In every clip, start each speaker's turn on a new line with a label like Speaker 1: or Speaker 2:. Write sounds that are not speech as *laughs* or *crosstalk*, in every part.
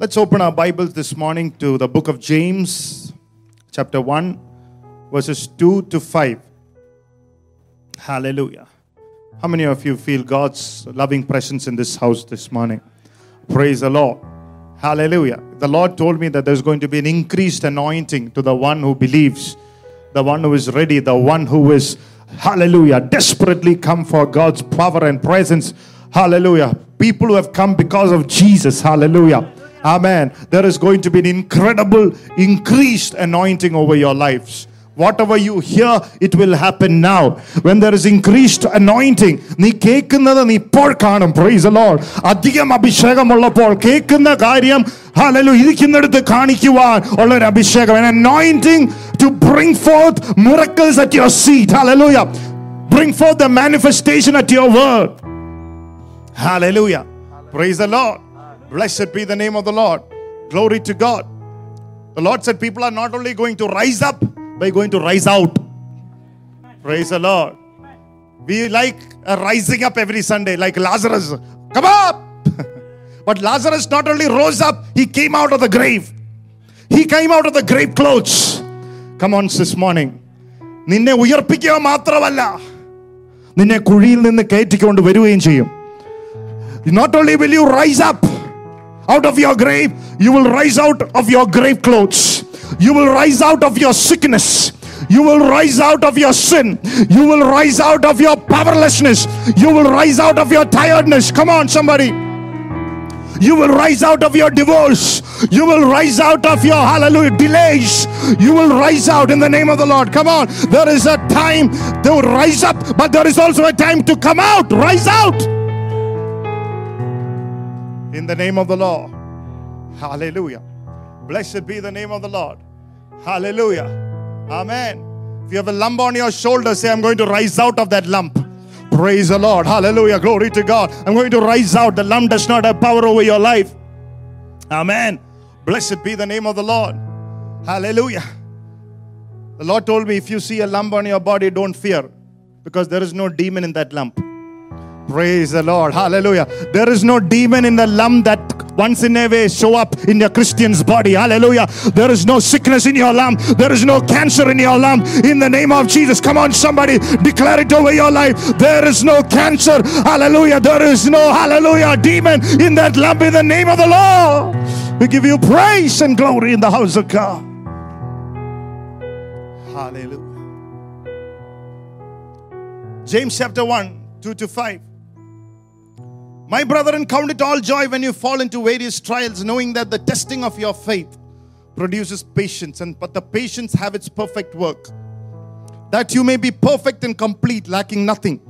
Speaker 1: Let's open our Bibles this morning to the book of James, chapter 1, verses 2 to 5. Hallelujah. How many of you feel God's loving presence in this house this morning? Praise the Lord. Hallelujah. The Lord told me that there's going to be an increased anointing to the one who believes, the one who is ready, the one who is, hallelujah, desperately come for God's power and presence. Hallelujah. People who have come because of Jesus. Hallelujah. Amen. There is going to be an incredible, increased anointing over your lives. Whatever you hear, it will happen now. When there is increased anointing, നീ കേൾക്കുന്നത് നീ ഇപ്പോൾ കാണും price load അധികം അഭിഷേകമുള്ളപ്പോൾ കേൾക്കുന്ന കാര്യം ഹലലു ഇരിക്കുന്നിടത്ത് കാണിക്കുവാൻ ഉള്ള ഒരു അഭിഷേകം an anointing to bring forth miracles at your seat hallelujah bring forth the manifestation at your word hallelujah praise the lord blessed be the name of the lord glory to god the lord said people are not only going to rise up by going to rise out. Praise the Lord. We like a rising up every Sunday, like Lazarus. Come up! *laughs* but Lazarus not only rose up, he came out of the grave. He came out of the grave clothes. Come on, this morning. നിന്നെ ഉയർപ്പിക്കുക മാത്രമല്ല നിന്നെ കുഴിയിൽ നിന്ന് കയറ്റിക്കൊണ്ട് വരികയും ചെയ്യും not only will you rise up out of your grave, you will rise out of your grave clothes. You will rise out of your sickness. You will rise out of your sin. You will rise out of your powerlessness. You will rise out of your tiredness. Come on, somebody. You will rise out of your divorce. You will rise out of your hallelujah delays. You will rise out in the name of the Lord. Come on. There is a time to rise up, but there is also a time to come out. Rise out. In the name of the Lord. Hallelujah. Blessed be the name of the Lord. Hallelujah. Amen. If you have a lump on your shoulder, say, I'm going to rise out of that lump. Praise the Lord. Hallelujah. Glory to God. I'm going to rise out. The lump does not have power over your life. Amen. Blessed be the name of the Lord. Hallelujah. The Lord told me if you see a lump on your body, don't fear because there is no demon in that lump. Praise the Lord. Hallelujah. There is no demon in the lump that once in a way show up in your Christian's body. Hallelujah. There is no sickness in your lump. There is no cancer in your lump. In the name of Jesus. Come on, somebody. Declare it over your life. There is no cancer. Hallelujah. There is no, hallelujah, demon in that lump in the name of the Lord. We give you praise and glory in the house of God. Hallelujah. James chapter 1, 2 to 5. My brethren, count it all joy when you fall into various trials, knowing that the testing of your faith produces patience, and but the patience have its perfect work, that you may be perfect and complete, lacking nothing.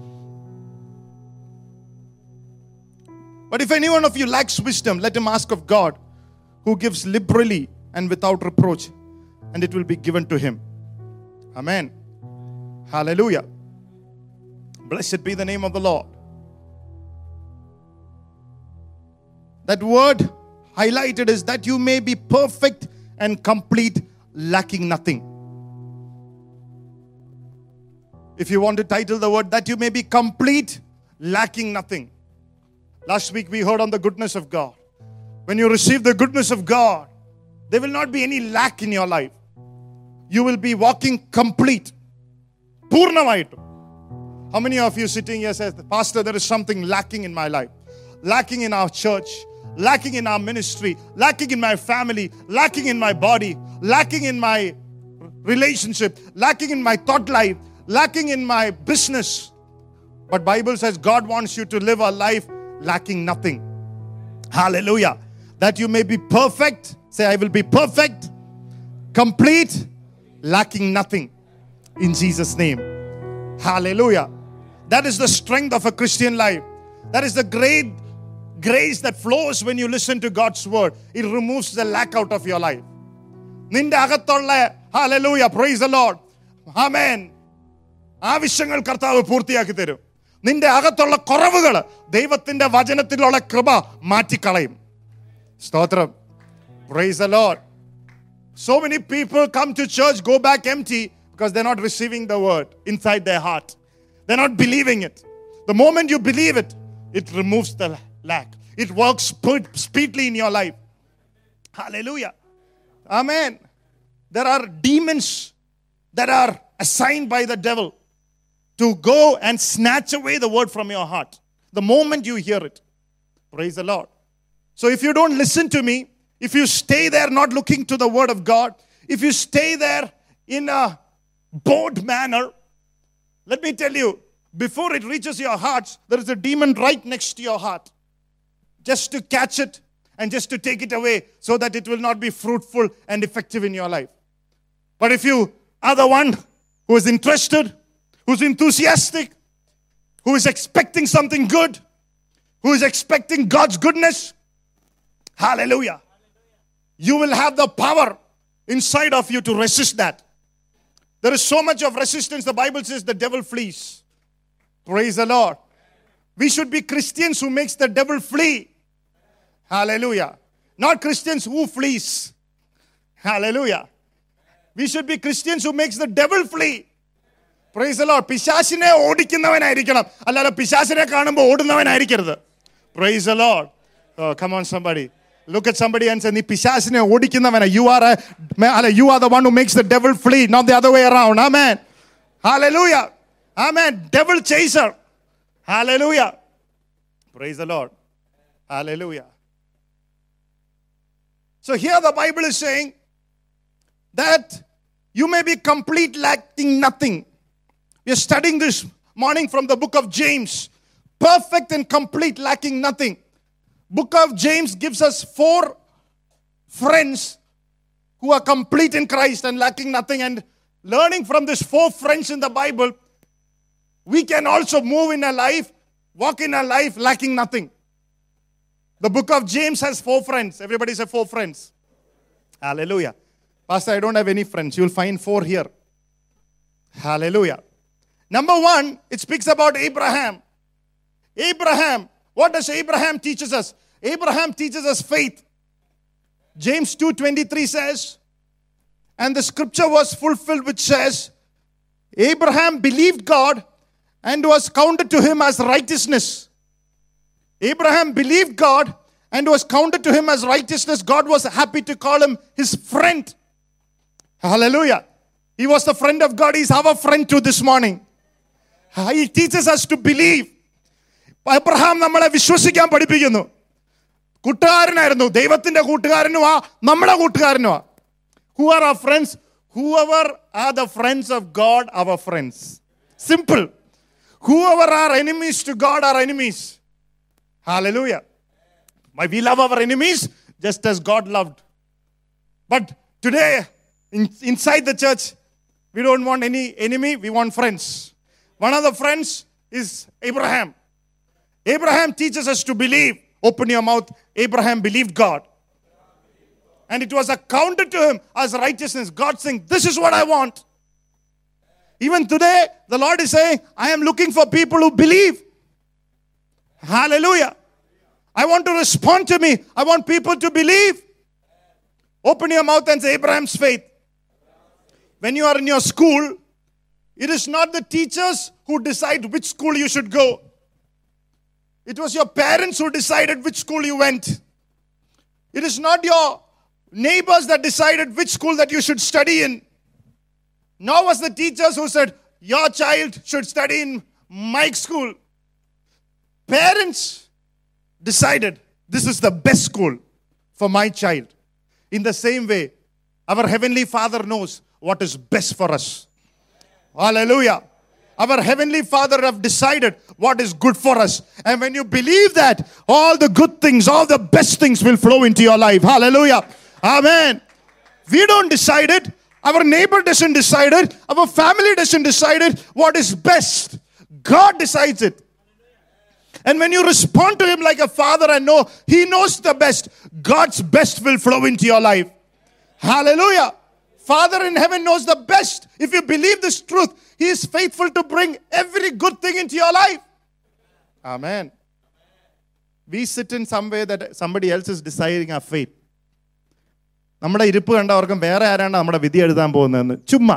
Speaker 1: But if any one of you lacks wisdom, let him ask of God, who gives liberally and without reproach, and it will be given to him. Amen. Hallelujah. Blessed be the name of the Lord. That word highlighted is that you may be perfect and complete, lacking nothing. If you want to title the word, that you may be complete, lacking nothing. Last week we heard on the goodness of God. When you receive the goodness of God, there will not be any lack in your life. You will be walking complete. പൂർണ്ണമായിട്ടും How many of you sitting here says, Pastor, there is something lacking in my life, lacking in our church, lacking in our ministry, lacking in my family, lacking in my body, lacking in my relationship, lacking in my thought life, lacking in my business. But Bible says God wants you to live a life lacking nothing. Hallelujah. That you may be perfect. Say, I will be perfect, complete, lacking nothing. In Jesus' name. Hallelujah. That is the strength of a Christian life. That is the great grace that flows when you listen to God's word. It removes the lack out of your life. നിന്റെ അകത്തുള്ള hallelujah praise the Lord ആമേൻ ആവശ്യങ്ങൾ കർത്താവ് പൂർത്തിയാക്കി തരും നിന്റെ അകത്തുള്ള കുറവുകൾ ദൈവത്തിന്റെ വചനത്തിലുള്ള കൃപ മാറ്റിക്കളയും സ്തോത്രം price the Lord So many people come to church, go back empty because they're not receiving the word inside their heart. They're not believing it. The moment you believe it, it removes the lack. It works speedily in your life. Hallelujah. Amen. There are demons that are assigned by the devil to go and snatch away the word from your heart the moment you hear it. Praise the Lord. So if you don't listen to me, if you stay there not looking to the word of God, if you stay there in a bored manner, let me tell you, before it reaches your hearts, there is a demon right next to your heart just to catch it and just to take it away so that it will not be fruitful and effective in your life. But if you are the one who is interested, who's enthusiastic, who is expecting something good, who is expecting God's goodness, hallelujah, you will have the power inside of you to resist that. There is so much of resistance. The Bible says the devil flees. Praise the Lord. We should be Christians who makes the devil flee. Hallelujah. Not Christians who flees. Hallelujah. We should be Christians who makes the devil flee. Praise law പിശാസിനെ ഓടിക്കുന്നവനായിരിക്കണം അല്ലാതെ പിശാസിനെ കാണുമ്പോൾ ഓടുന്നവനായിരിക്കരുത് price load come on somebody look at somebody and നീ പിശാസിനെ ഓടിക്കുന്നവനാ U are അല്ല you are the one who makes the devil flee not the other way around amen hallelujah amen devil chaser hallelujah praise the Lord hallelujah so here the Bible is saying that you may be complete lacking nothing. We are studying this morning from the book of James. Perfect and complete lacking nothing. Book of James gives us four friends who are complete in Christ and lacking nothing. And learning from these four friends in the Bible, we can also move in a life, walk in a life lacking nothing. The book of James has four friends. Everybody say four friends. Hallelujah. Pastor, I don't have any friends. You'll find four here. Hallelujah. Number one, it speaks about Abraham. Abraham. What does Abraham teaches us? Abraham teaches us faith. James 2:23 says, and the scripture was fulfilled which says, Abraham believed God and was counted to him as righteousness. Abraham believed God and was counted to him as righteousness. God was happy to call him his friend. Hallelujah. He was the friend of God. He's our friend too this morning. He teaches us to believe. Abraham നമ്മളെ വിശ്വസിക്കാൻ പഠിപ്പിക്കുന്നു കൂട്ടുകാരനായിരുന്നു ദൈവത്തിന്റെ കൂട്ടുകാരനുമാ നമ്മുടെ കൂട്ടുകാരനുമാ who are our friends who our are the friends of God our friends simple who our are enemies to God R enemies Hallelujah. We love our enemies just as God loved. But today, in, inside the church, we don't want any enemy, we want friends. One of the friends is Abraham. Abraham teaches us to believe. Open your mouth. Abraham believed God. And it was accounted to him as righteousness. God saying, This is what I want. Even today, the Lord is saying, I am looking for people who believe. Hallelujah. I want to respond to me. I want people to believe. Open your mouth and say Abraham's faith. When you are in your school, it is not the teachers who decide which school you should go. It was your parents who decided which school you went. It is not your neighbors that decided which school that you should study in. Nor was the teachers who said, Your child should study in my school. Parents decided this is the best school for my child. In the same way, our Heavenly Father knows what is best for us. Hallelujah. Our Heavenly Father have decided what is good for us. And when you believe that, all the good things, all the best things will flow into your life. Hallelujah. Amen. We don't decide it. Our neighbor doesn't decide it. Our family doesn't decide it. What is best? God decides it. And when you respond to Him like a father and know He knows the best, God's best will flow into your life. Hallelujah. Father in heaven knows the best. If you believe this truth, He is faithful to bring every good thing into your life. Amen. We sit in some way that somebody else is deciding our fate. നമ്മുടെ ഇരിപ്പ് കണ്ടവർക്കും വേറെ ആരാണ് നമ്മുടെ വിധി എഴുതാൻ പോകുന്നതെന്ന് ചുമ്മാ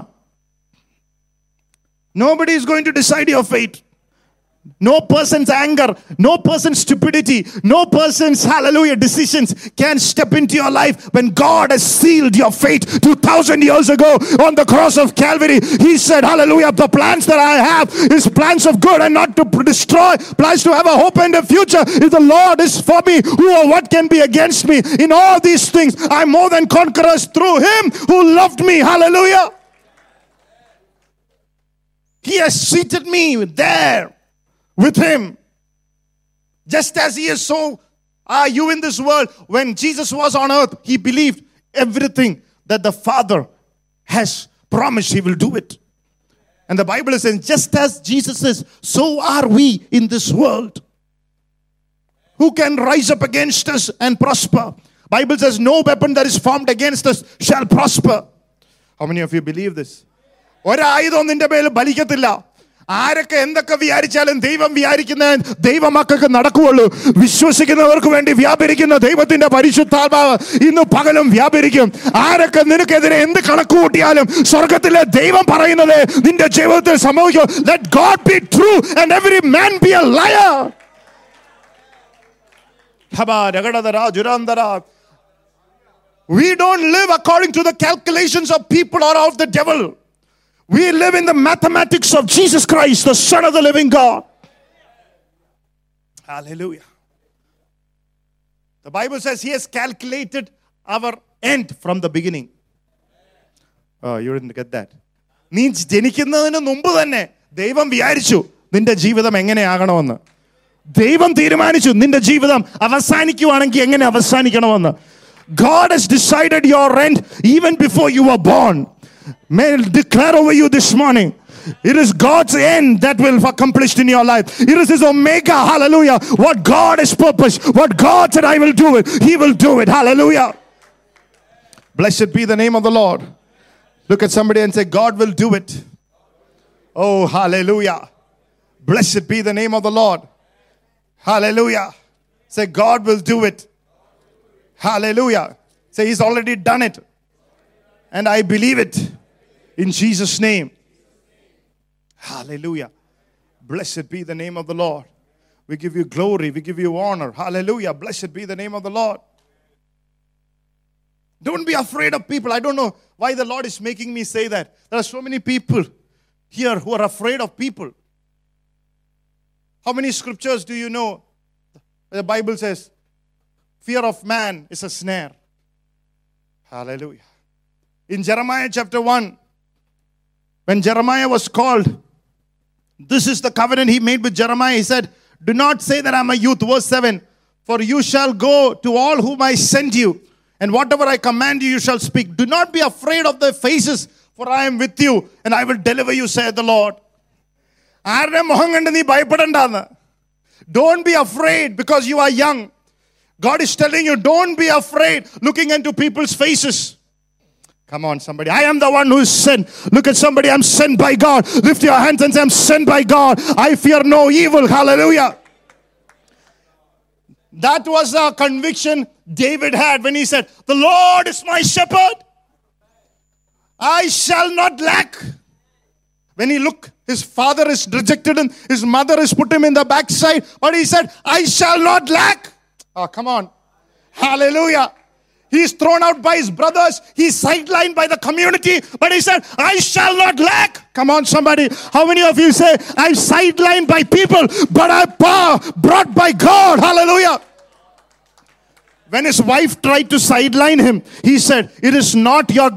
Speaker 1: nobody is going to decide your fate no person's anger, no person's stupidity, no person's hallelujah decisions can step into your life when God has sealed your fate 2000 years ago on the cross of Calvary. He said, Hallelujah, the plans that I have is plans of good and not to destroy, plans to have a hope and a future. If the Lord is for me, who or what can be against me? In all these things, I'm more than conquerors through Him who loved me. Hallelujah. He has seated me there with him. Just as he is, so are you in this world. When Jesus was on earth, he believed everything that the Father has promised, he will do it. And the Bible is saying, just as Jesus is, so are we in this world. Who can rise up against us and prosper? Bible says, no weapon that is formed against us shall prosper. How many of you believe this? ഒരായുധം നിന്റെ മേൽ ബലിക്കത്തില്ല ആരൊക്കെ എന്തൊക്കെ വിചാരിച്ചാലും ദൈവം വിചാരിക്കുന്ന ദൈവമക്കൾക്ക് നടക്കുകയുള്ളൂ വിശ്വസിക്കുന്നവർക്ക് വേണ്ടി വ്യാപരിക്കുന്ന ദൈവത്തിന്റെ പരിശുദ്ധാത്മാവ് ഇന്ന് പകലും വ്യാപരിക്കും. ആരൊക്കെ നിനക്കെതിരെ എന്ത് കണക്ക് കൂട്ടിയാലും സ്വർഗത്തിലെ ദൈവം പറയുന്നത് നിന്റെ ജീവിതത്തിൽ സംഭവിക്കും. We don't live according to the calculations of people or of the devil. We live in the mathematics of Jesus Christ, the Son of the living God. Hallelujah. The Bible says He has calculated our end from the beginning. Oh, you didn't get that. നീ ജനിക്കുന്നതിന് മുമ്പ് തന്നെ ദൈവം വിചാരിച്ചു നിന്റെ ജീവിതം എങ്ങനെയാകണമെന്ന് ദൈവം തീരുമാനിച്ചു നിന്റെ ജീവിതം അവസാനിക്കുവാണെങ്കിൽ എങ്ങനെ അവസാനിക്കണമെന്ന് God has decided your end even before you were born. May I declare over you this morning. It is God's end that will accomplished in your life. It is His Omega. Hallelujah. What God has purposed, what God said, I will do it. He will do it. Hallelujah. Blessed be the name of the Lord. Look at somebody and say, God will do it. Oh, hallelujah. Blessed be the name of the Lord. Hallelujah. Say, God will do it. Hallelujah. Say, He's already done it. And I believe it in Jesus' name. Hallelujah. Blessed be the name of the Lord. We give you glory, we give you honor. Hallelujah. Blessed be the name of the Lord. Don't be afraid of people. I don't know why the Lord is making me say that. There are so many people here who are afraid of people. How many scriptures do you know? The Bible says, fear of man is a snare. Hallelujah. In Jeremiah chapter 1, when Jeremiah was called, this is the covenant he made with Jeremiah. He said, Do not say that I'm a youth. Verse 7 For you shall go to all whom I send you, and whatever I command you, you shall speak. Do not be afraid of their faces, for I am with you, and I will deliver you, saith the Lord. ആരുടെ മുഖം കണ്ട് നീ ഭയപ്പെടണ്ടെന്ന് don't be afraid because you are young God is telling you don't be afraid looking in to people's faces Come on, somebody. I am the one who is sent. Look at somebody. I'm sent by God. Lift your hands and say, I'm sent by God. I fear no evil. Hallelujah. That was a conviction David had when he said, The Lord is my shepherd. I shall not lack. When he looked, his father is rejected him, his mother has put him in the backside, but he said, I shall not lack. Oh, come on. Hallelujah. He's thrown out by his brothers. He's sidelined by the community. But he said, I shall not lack. Come on, somebody. How many of you say, I'm sidelined by people, but I'm brought by God? Hallelujah. When his wife tried to sideline him, he said, It is not your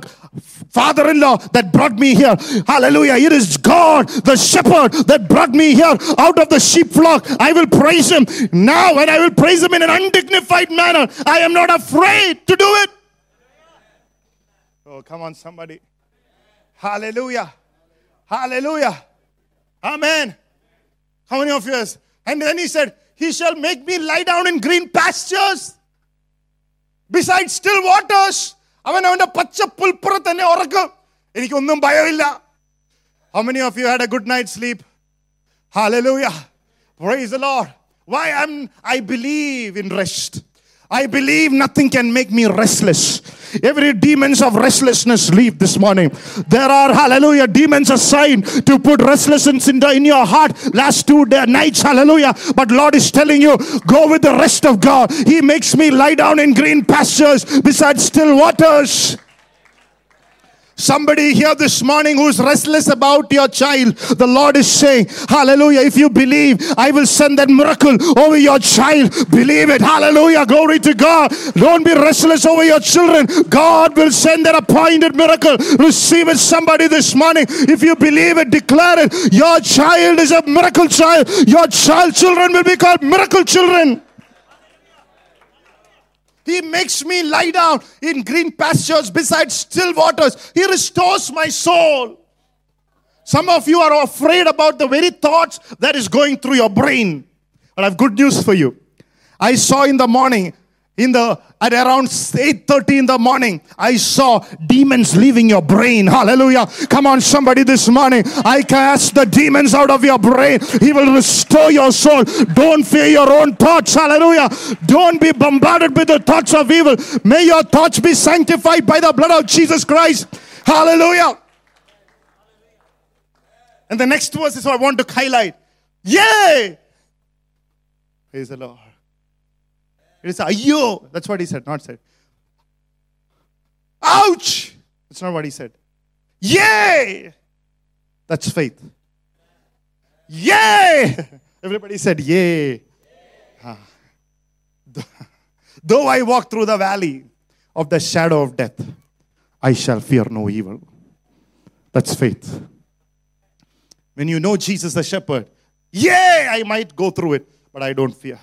Speaker 1: father in law that brought me here. Hallelujah. It is God, the shepherd, that brought me here out of the sheep flock. I will praise him now and I will praise him in an undignified manner. I am not afraid to do it. Oh, come on, somebody. Hallelujah. Hallelujah. Amen. How many of you? Is? And then he said, He shall make me lie down in green pastures beside still waters. അവൻ അവന്റെ പച്ച പുൽപ്പുറത്ത് തന്നെ ഉറക്കും എനിക്കൊന്നും ഭയമില്ല How many of you had a good night's sleep? Hallelujah. Praise the Lord. Why am I believe in rest. I believe nothing can make me restless. Every demons of restlessness leave this morning. There are, hallelujah, demons assigned to put restlessness in, the, in your heart last two day, nights, hallelujah. But Lord is telling you, go with the rest of God. He makes me lie down in green pastures beside still waters. Somebody here this morning who's restless about your child, the Lord is saying, Hallelujah. If you believe, I will send that miracle over your child. Believe it. Hallelujah. Glory to God. Don't be restless over your children. God will send that appointed miracle. Receive it, somebody this morning. If you believe it, declare it. Your child is a miracle child. Your child children will be called miracle children. He makes me lie down in green pastures beside still waters. He restores my soul. Some of you are afraid about the very thoughts that is going through your brain. But I have good news for you. I saw in the morning in the at around 8:30 in the morning I saw demons leaving your brain. Hallelujah. Come on somebody this morning. I cast the demons out of your brain. He will restore your soul. Don't fear your own thoughts. Hallelujah. Don't be bombarded with the thoughts of evil. May your thoughts be sanctified by the blood of Jesus Christ. Hallelujah. And the next verse is what I want to highlight. Yay! Praise the Lord it is ayyo. That's what he said, not said. Ouch! That's not what he said. Yay! That's faith. Yay! Everybody said yay. Ah. *laughs* Though I walk through the valley of the shadow of death, I shall fear no evil. That's faith. When you know Jesus the shepherd, yay, I might go through it, but I don't fear.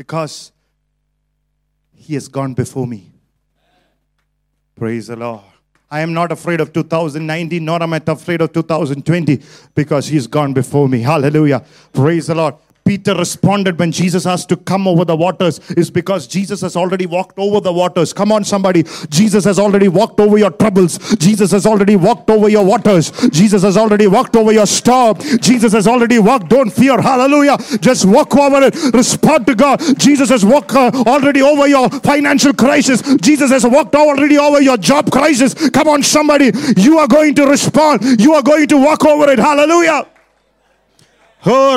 Speaker 1: Because He has gone before me. Praise the Lord. I am not afraid of 2019, nor am I afraid of 2020 because He's gone before me. Hallelujah. Praise the Lord. Peter responded when Jesus asked to come over the waters is because Jesus has already walked over the waters. Come on, somebody. Jesus has already walked over your troubles. Jesus has already walked over your waters. Jesus has already walked over your storm. Jesus has already walked. Don't fear. Hallelujah. Just walk over it. Respond to God. Jesus has walked uh, already over your financial crisis. Jesus has walked already over your job crisis. Come on, somebody. You are going to respond. You are going to walk over it. Hallelujah. Oh,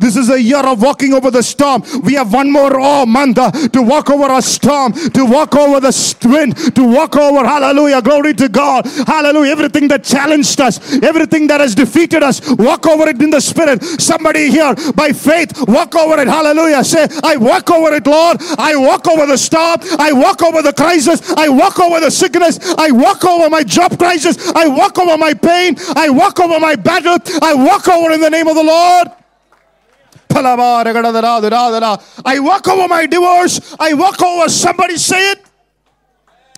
Speaker 1: this is a year of walking over the storm. We have one more oh, month uh, to walk over a storm, to walk over the wind, to walk over. Hallelujah. Glory to God. Hallelujah. Everything that challenged us, everything that has defeated us, walk over it in the spirit. Somebody here, by faith, walk over it. Hallelujah. Say, I walk over it, Lord. I walk over the storm. I walk over the crisis. I walk over the sickness. I walk over my job crisis. I walk over my pain. I walk over my battle. I walk over in the name of the Lord. I walk over my divorce. I walk over. Somebody say it.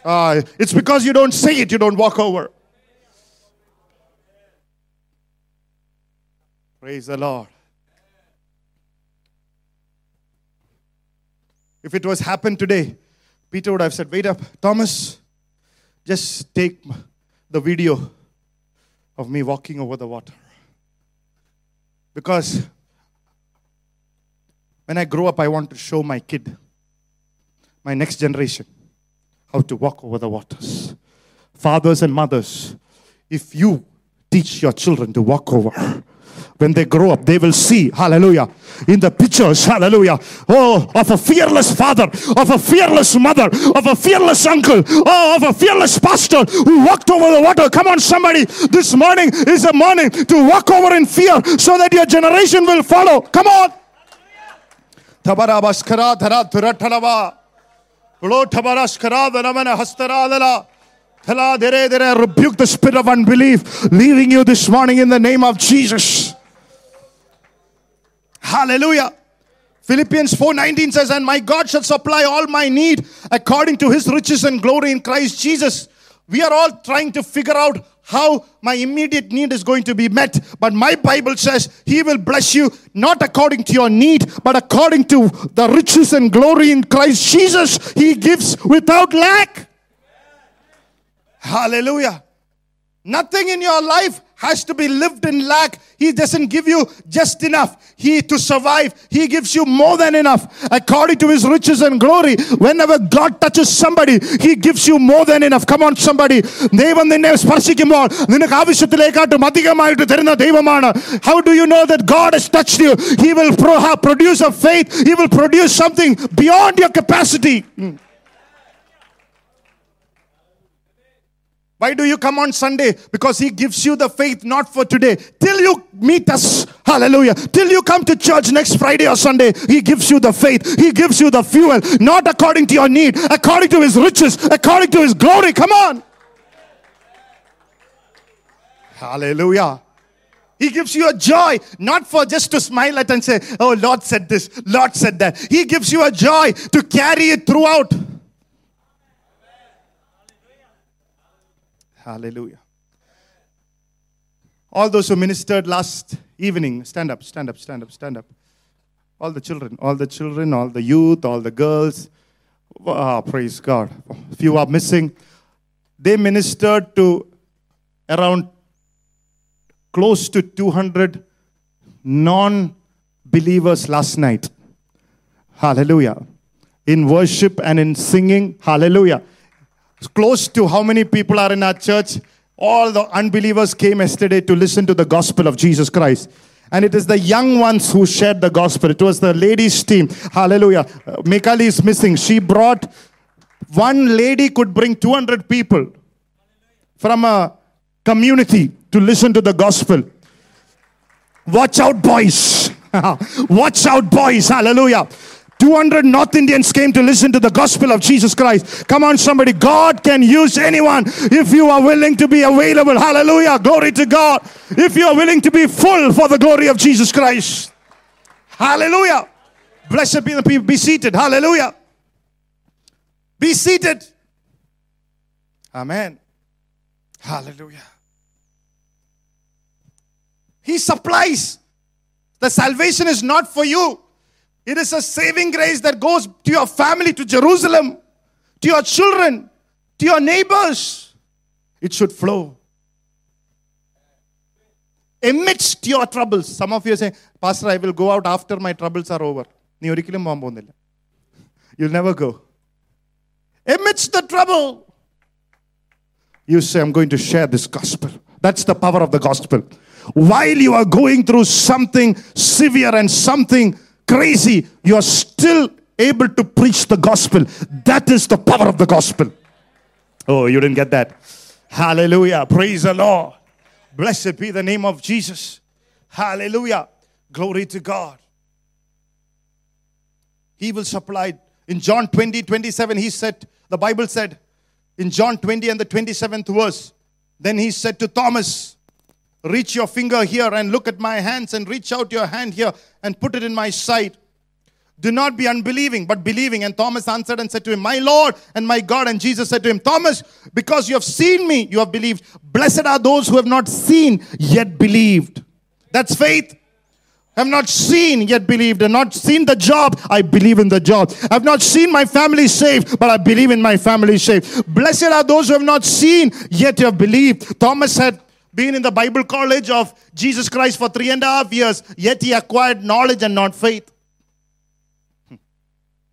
Speaker 1: Uh, it's because you don't say it, you don't walk over. Praise the Lord. If it was happened today, Peter would have said, Wait up, Thomas, just take the video of me walking over the water. Because when I grow up, I want to show my kid, my next generation, how to walk over the waters. Fathers and mothers, if you teach your children to walk over, when they grow up, they will see, hallelujah, in the pictures, hallelujah, oh, of a fearless father, of a fearless mother, of a fearless uncle, oh, of a fearless pastor who walked over the water. Come on, somebody, this morning is a morning to walk over in fear so that your generation will follow. Come on. Rebuke the spirit of unbelief leaving you this morning in the name of Jesus. Hallelujah. Philippians 4:19 says, "And my God shall supply all my need according to his riches and glory in Christ Jesus." We are all trying to figure out how my immediate need is going to be met. But my Bible says he will bless you not according to your need, but according to the riches and glory in Christ Jesus. He gives without lack. Hallelujah. Nothing in your life has to be lived in lack. He doesn't give you just enough. He to survive, he gives you more than enough. According to his riches and glory, whenever God touches somebody, he gives you more than enough. Come on, somebody. ദൈവം നിന്നെ സ്പർശിക്കുമ്പോൾ നിനക്ക് ആവശ്യത്തിലേക്കാട്ടും അധികമായിട്ട് തരുന്ന ദൈവമാണ് how do you know that God has touched you he will pro- have- produce a faith he will produce something beyond Why do you come on Sunday? Because He gives you the faith not for today. Till you meet us, hallelujah. Till you come to church next Friday or Sunday, He gives you the faith. He gives you the fuel, not according to your need, according to His riches, according to His glory. Come on. Hallelujah. He gives you a joy, not for just to smile at and say, Oh, Lord said this, Lord said that. He gives you a joy to carry it throughout. Hallelujah. All those who ministered last evening, stand up, stand up, stand up, stand up. All the children, all the children, all the youth, all the girls. Ah, praise God. Few are missing. They ministered to around close to 200 non believers last night. Hallelujah. In worship and in singing. Hallelujah. Close to how many people are in our church? All the unbelievers came yesterday to listen to the gospel of Jesus Christ. And it is the young ones who shared the gospel. It was the ladies' team. Hallelujah. Uh, is missing. She brought, one lady could bring 200 people from a community to listen to the gospel. Watch out, boys. *laughs* Watch out, boys. Hallelujah. 200 North Indians came to listen to the gospel of Jesus Christ. Come on, somebody. God can use anyone if you are willing to be available. Hallelujah. Glory to God. If you are willing to be full for the glory of Jesus Christ. Hallelujah. Blessed be the people. Be seated. Hallelujah. Be seated. Amen. Hallelujah. He supplies. The salvation is not for you. It is a saving grace that goes to your family, to Jerusalem, to your children, to your neighbors. It should flow. Amidst your troubles. Some of you say, Pastor, I will go out after my troubles are over. നീ ഒരിക്കലും പോകാൻ പോകുന്നില്ല You'll never go. Amidst the trouble, you say, I'm going to share this gospel. That's the power of the gospel. While you are going through something severe and something crazy, you are still able to preach the gospel. That is the power of the gospel. Oh, you didn't get that. Hallelujah. Praise the Lord. Blessed be the name of Jesus. Hallelujah. Glory to God. He will supply. In John 20, 27, he said, the Bible said, in John 20 and the 27th verse, then he said to Thomas, Reach your finger here and look at my hands, and reach out your hand here and put it in my side. Do not be unbelieving, but believing. And Thomas answered and said to him, My Lord and my God. And Jesus said to him, Thomas, because you have seen me, you have believed. Blessed are those who have not seen, yet believed. That's faith. Have not seen yet believed, and not seen the job. I believe in the job. I've not seen my family saved, but I believe in my family saved. Blessed are those who have not seen yet have believed. Thomas had been in the Bible college of Jesus Christ for three and a half years, yet he acquired knowledge and not faith. Hmm.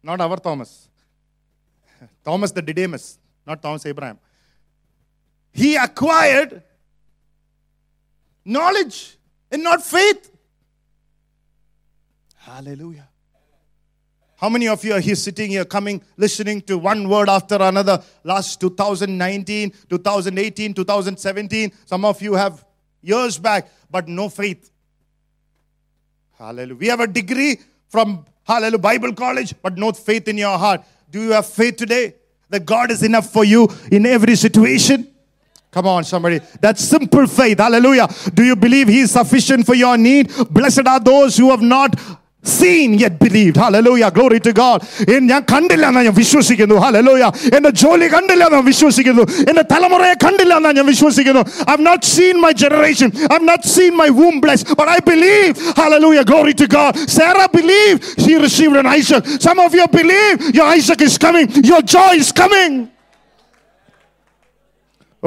Speaker 1: Not our Thomas. *laughs* Thomas the Didymus, not Thomas Abraham. He acquired knowledge and not faith. Hallelujah. How many of you are here sitting here, coming, listening to one word after another? Last 2019, 2018, 2017. Some of you have years back, but no faith. Hallelujah. We have a degree from Hallelujah Bible College, but no faith in your heart. Do you have faith today that God is enough for you in every situation? Come on, somebody. That's simple faith. Hallelujah. Do you believe He is sufficient for your need? Blessed are those who have not seen yet believed. Hallelujah. Glory to God. N- ഞാൻ കണ്ടില്ല എന്നാ ഞാൻ വിശ്വസിക്കുന്നു ഹലലൂയ എന്റെ ജോലി കണ്ടില്ല എന്നാ വിശ്വസിക്കുന്നു എന്റെ തലമുറയെ കണ്ടില്ല എന്നാ ഞാൻ വിശ്വസിക്കുന്നു I've not seen my generation. I've not seen my womb blessed, but I believe. Hallelujah. Glory to God. Sarah believed she received an Isaac. Some of you believe your Isaac is coming. Your joy is coming.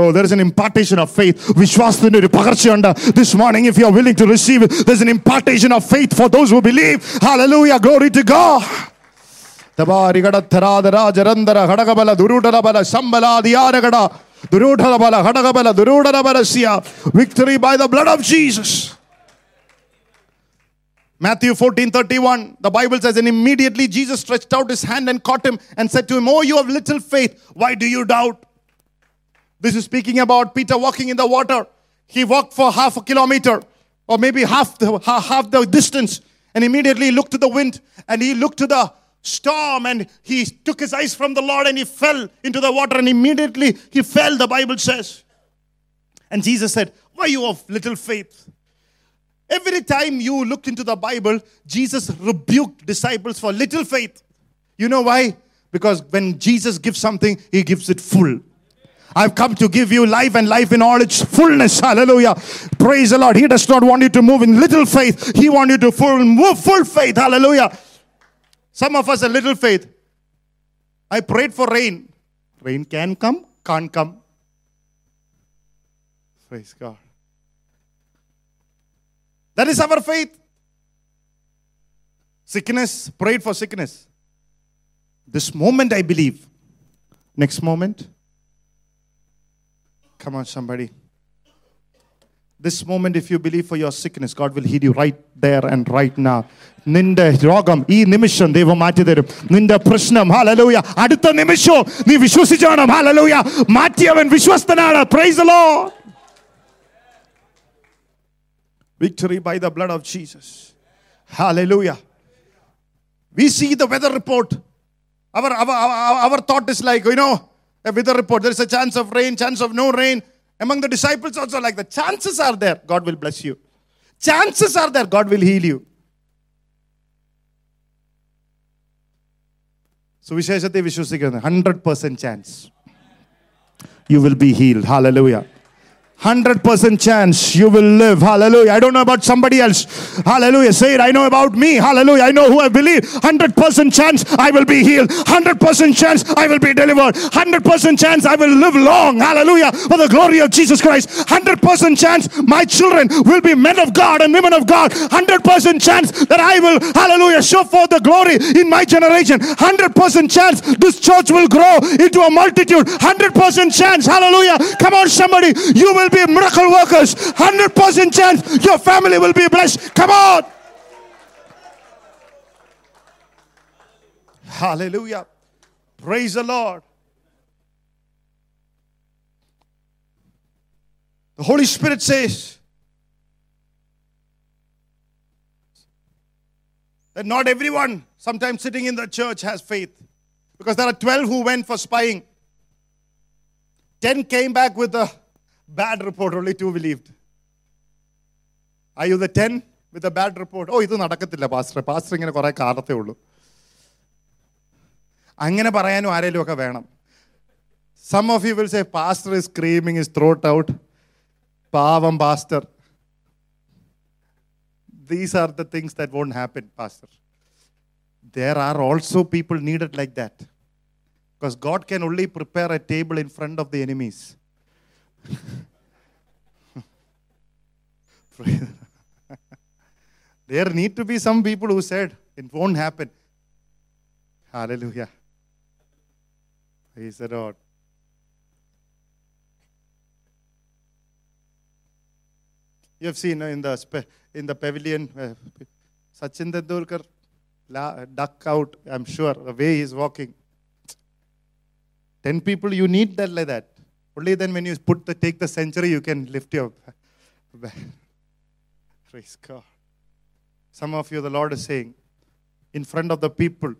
Speaker 1: Oh, there is an impartation of faith. Vishwasthinu pagarchiyanda. This morning, if you are willing to receive it, there's an impartation of faith for those who believe. Hallelujah. Glory to God. Victory by the blood of Jesus. Matthew 14 31, the Bible says, And immediately Jesus stretched out his hand and caught him and said to him, Oh, you have little faith. Why do you doubt? This is speaking about Peter walking in the water. He walked for half a kilometer or maybe half the, half the distance and immediately looked to the wind and he looked to the storm and he took his eyes from the Lord and he fell into the water and immediately he fell, the Bible says. And Jesus said, Why you of little faith? Every time you look into the Bible, Jesus rebuked disciples for little faith. You know why? Because when Jesus gives something, he gives it full. I've come to give you life and life in all its fullness. Hallelujah. Praise the Lord. He does not want you to move in little faith. He wants you to full, move full faith. Hallelujah. Some of us a little faith. I prayed for rain. Rain can come, can't come. Praise God. That is our faith. Sickness, prayed for sickness. This moment I believe. Next moment. Come on, somebody. This moment, if you believe for your sickness, God will heal you right there and right now. നിന്റെ രോഗം ഈ നിമിഷം ദൈവം മാറ്റി തരും നിന്റെ പ്രശ്നം hallelujah അടുത്ത നിമിഷവും നീ വിശ്വസിച്ചോണം ഹാലലൂയ മാറ്റിയവൻ വിശ്വസ്തനാണ് praise law victory by the blood of Jesus. Hallelujah. We see the weather report. Our, our, our, our thought is like, you know, a weather report. There is a chance of rain, chance of no rain. Among the disciples, also, like the chances are there, God will bless you. Chances are there, God will heal you. സുവിശേഷത്തെ വിശ്വസിക്കുന്നത് hundred percent chance you will be healed. Hallelujah. 100% chance you will live. Hallelujah. I don't know about somebody else. Hallelujah. Say it. I know about me. Hallelujah. I know who I believe. 100% chance I will be healed. 100% chance I will be delivered. 100% chance I will live long. Hallelujah. For the glory of Jesus Christ. 100% chance my children will be men of God and women of God. 100% chance that I will, hallelujah, show forth the glory in my generation. 100% chance this church will grow into a multitude. 100% chance. Hallelujah. Come on, somebody. You will be miracle workers. 100% chance your family will be blessed. Come on. Hallelujah. Praise the Lord. The Holy Spirit says that not everyone, sometimes sitting in the church, has faith. Because there are 12 who went for spying. 10 came back with a bad report, only 2 believed. Are you the 10 with a bad report? ഓ ഇത് നടക്കത്തില്ല pastor pastor ഇങ്ങനെ കുറെ കാലത്തേ ഉള്ളൂ അങ്ങനെ പറയാനും ആരെങ്കിലും ഒക്കെ വേണം some of you will say pastor is screaming is throat out പാവം pastor these are the things that won't happen pastor there are also people needed like that. Because God can only prepare a table in front of the enemies. *laughs* there need to be some people who said, it won't happen. Hallelujah. Praise the Lord. You have seen uh, in the in the pavilion, uh, Sachin Tendulkar duck out. I'm sure the way he's walking. Ten people, you need that like that. Only then, when you put the take the century, you can lift your. back. *laughs* Praise God. Some of you, the Lord is saying, in front of the people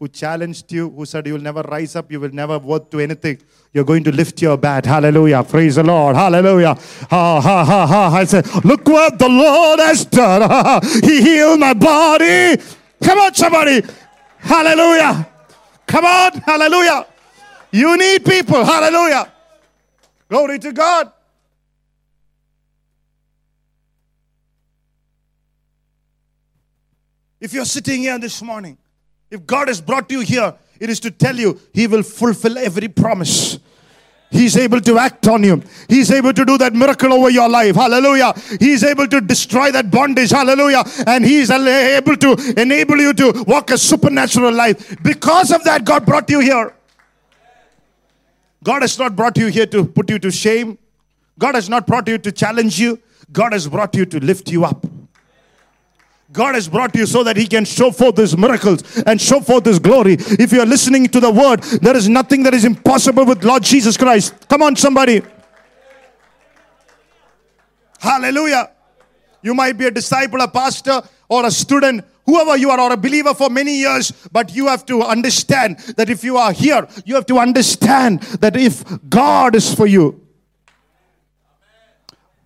Speaker 1: who challenged you, who said you will never rise up, you will never worth to anything. You're going to lift your bat. Hallelujah. Praise the Lord. Hallelujah. Ha ha ha ha. I said, look what the Lord has done. Ha, *laughs* ha. he healed my body. Come on, somebody. Hallelujah. Come on. Hallelujah. You need people. Hallelujah. Glory to God. If you're sitting here this morning, if God has brought you here, it is to tell you He will fulfill every promise. He's able to act on you. He's able to do that miracle over your life. Hallelujah. He's able to destroy that bondage. Hallelujah. And He's able to enable you to walk a supernatural life. Because of that, God brought you here. God has not brought you here to put you to shame. God has not brought you to challenge you. God has brought you to lift you up. God has brought you so that He can show forth His miracles and show forth His glory. If you are listening to the word, there is nothing that is impossible with Lord Jesus Christ. Come on, somebody. Hallelujah. You might be a disciple, a pastor, or a student, whoever you are, or a believer for many years, but you have to understand that if you are here, you have to understand that if God is for you,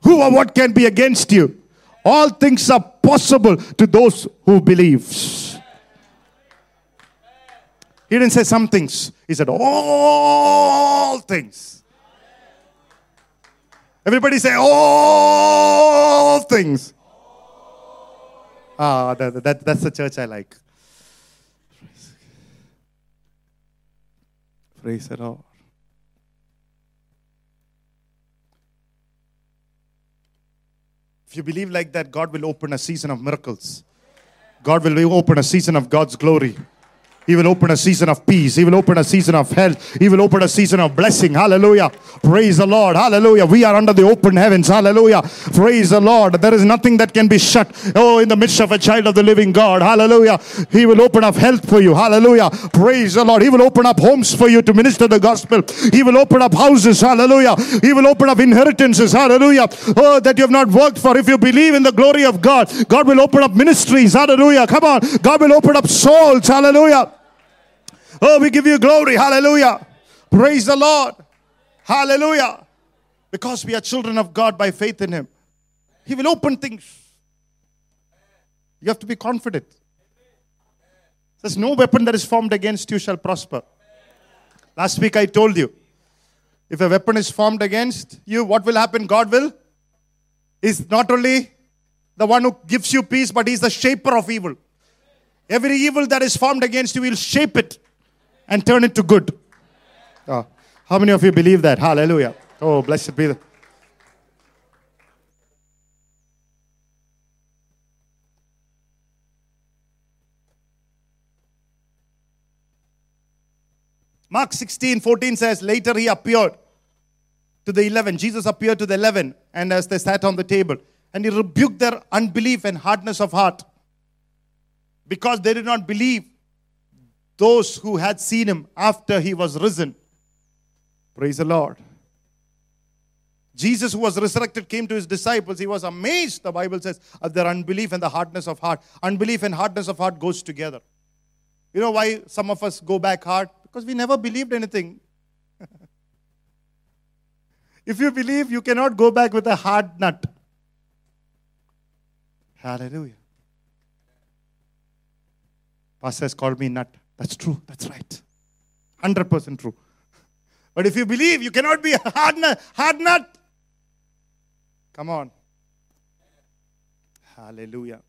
Speaker 1: who or what can be against you? All things are possible to those who believes. He didn't say some things. He said all things. Everybody say all things. Ah, that, that, that's the church I like. Praise the Lord. If you believe like that, God will open a season of miracles. God will open a season of God's glory. He will open a season of peace. He will open a season of health. He will open a season of blessing. Hallelujah. Praise the Lord. Hallelujah. We are under the open heavens. Hallelujah. Praise the Lord. There is nothing that can be shut. Oh, in the midst of a child of the living God. Hallelujah. He will open up health for you. Hallelujah. Praise the Lord. He will open up homes for you to minister the gospel. He will open up houses. Hallelujah. He will open up inheritances. Hallelujah. Oh, that you have not worked for. If you believe in the glory of God, God will open up ministries. Hallelujah. Come on. God will open up souls. Hallelujah. Oh, we give you glory. Hallelujah. Praise the Lord. Hallelujah. Because we are children of God by faith in Him. He will open things. You have to be confident. There's no weapon that is formed against you shall prosper. Last week I told you if a weapon is formed against you, what will happen? God will. Is not only the one who gives you peace, but He's the shaper of evil. Every evil that is formed against you, will shape it and turn it to good. Oh, how many of you believe that? Hallelujah. Oh, blessed be the. Mark 16, 14 says, Later he appeared to the 11. Jesus appeared to the 11, and as they sat on the table, and he rebuked their unbelief and hardness of heart because they did not believe those who had seen him after he was risen. Praise the Lord. Jesus, who was resurrected, came to his disciples. He was amazed, the Bible says, at their unbelief and the hardness of heart. Unbelief and hardness of heart goes together. You know why some of us go back hard? Because we never believed anything. *laughs* if you believe, you cannot go back with a hard nut. Hallelujah. Pastor has called me nut. That's true. That's right. 100% true. But if you believe, you cannot be a hard nut. Hard nut. Come on. Hallelujah.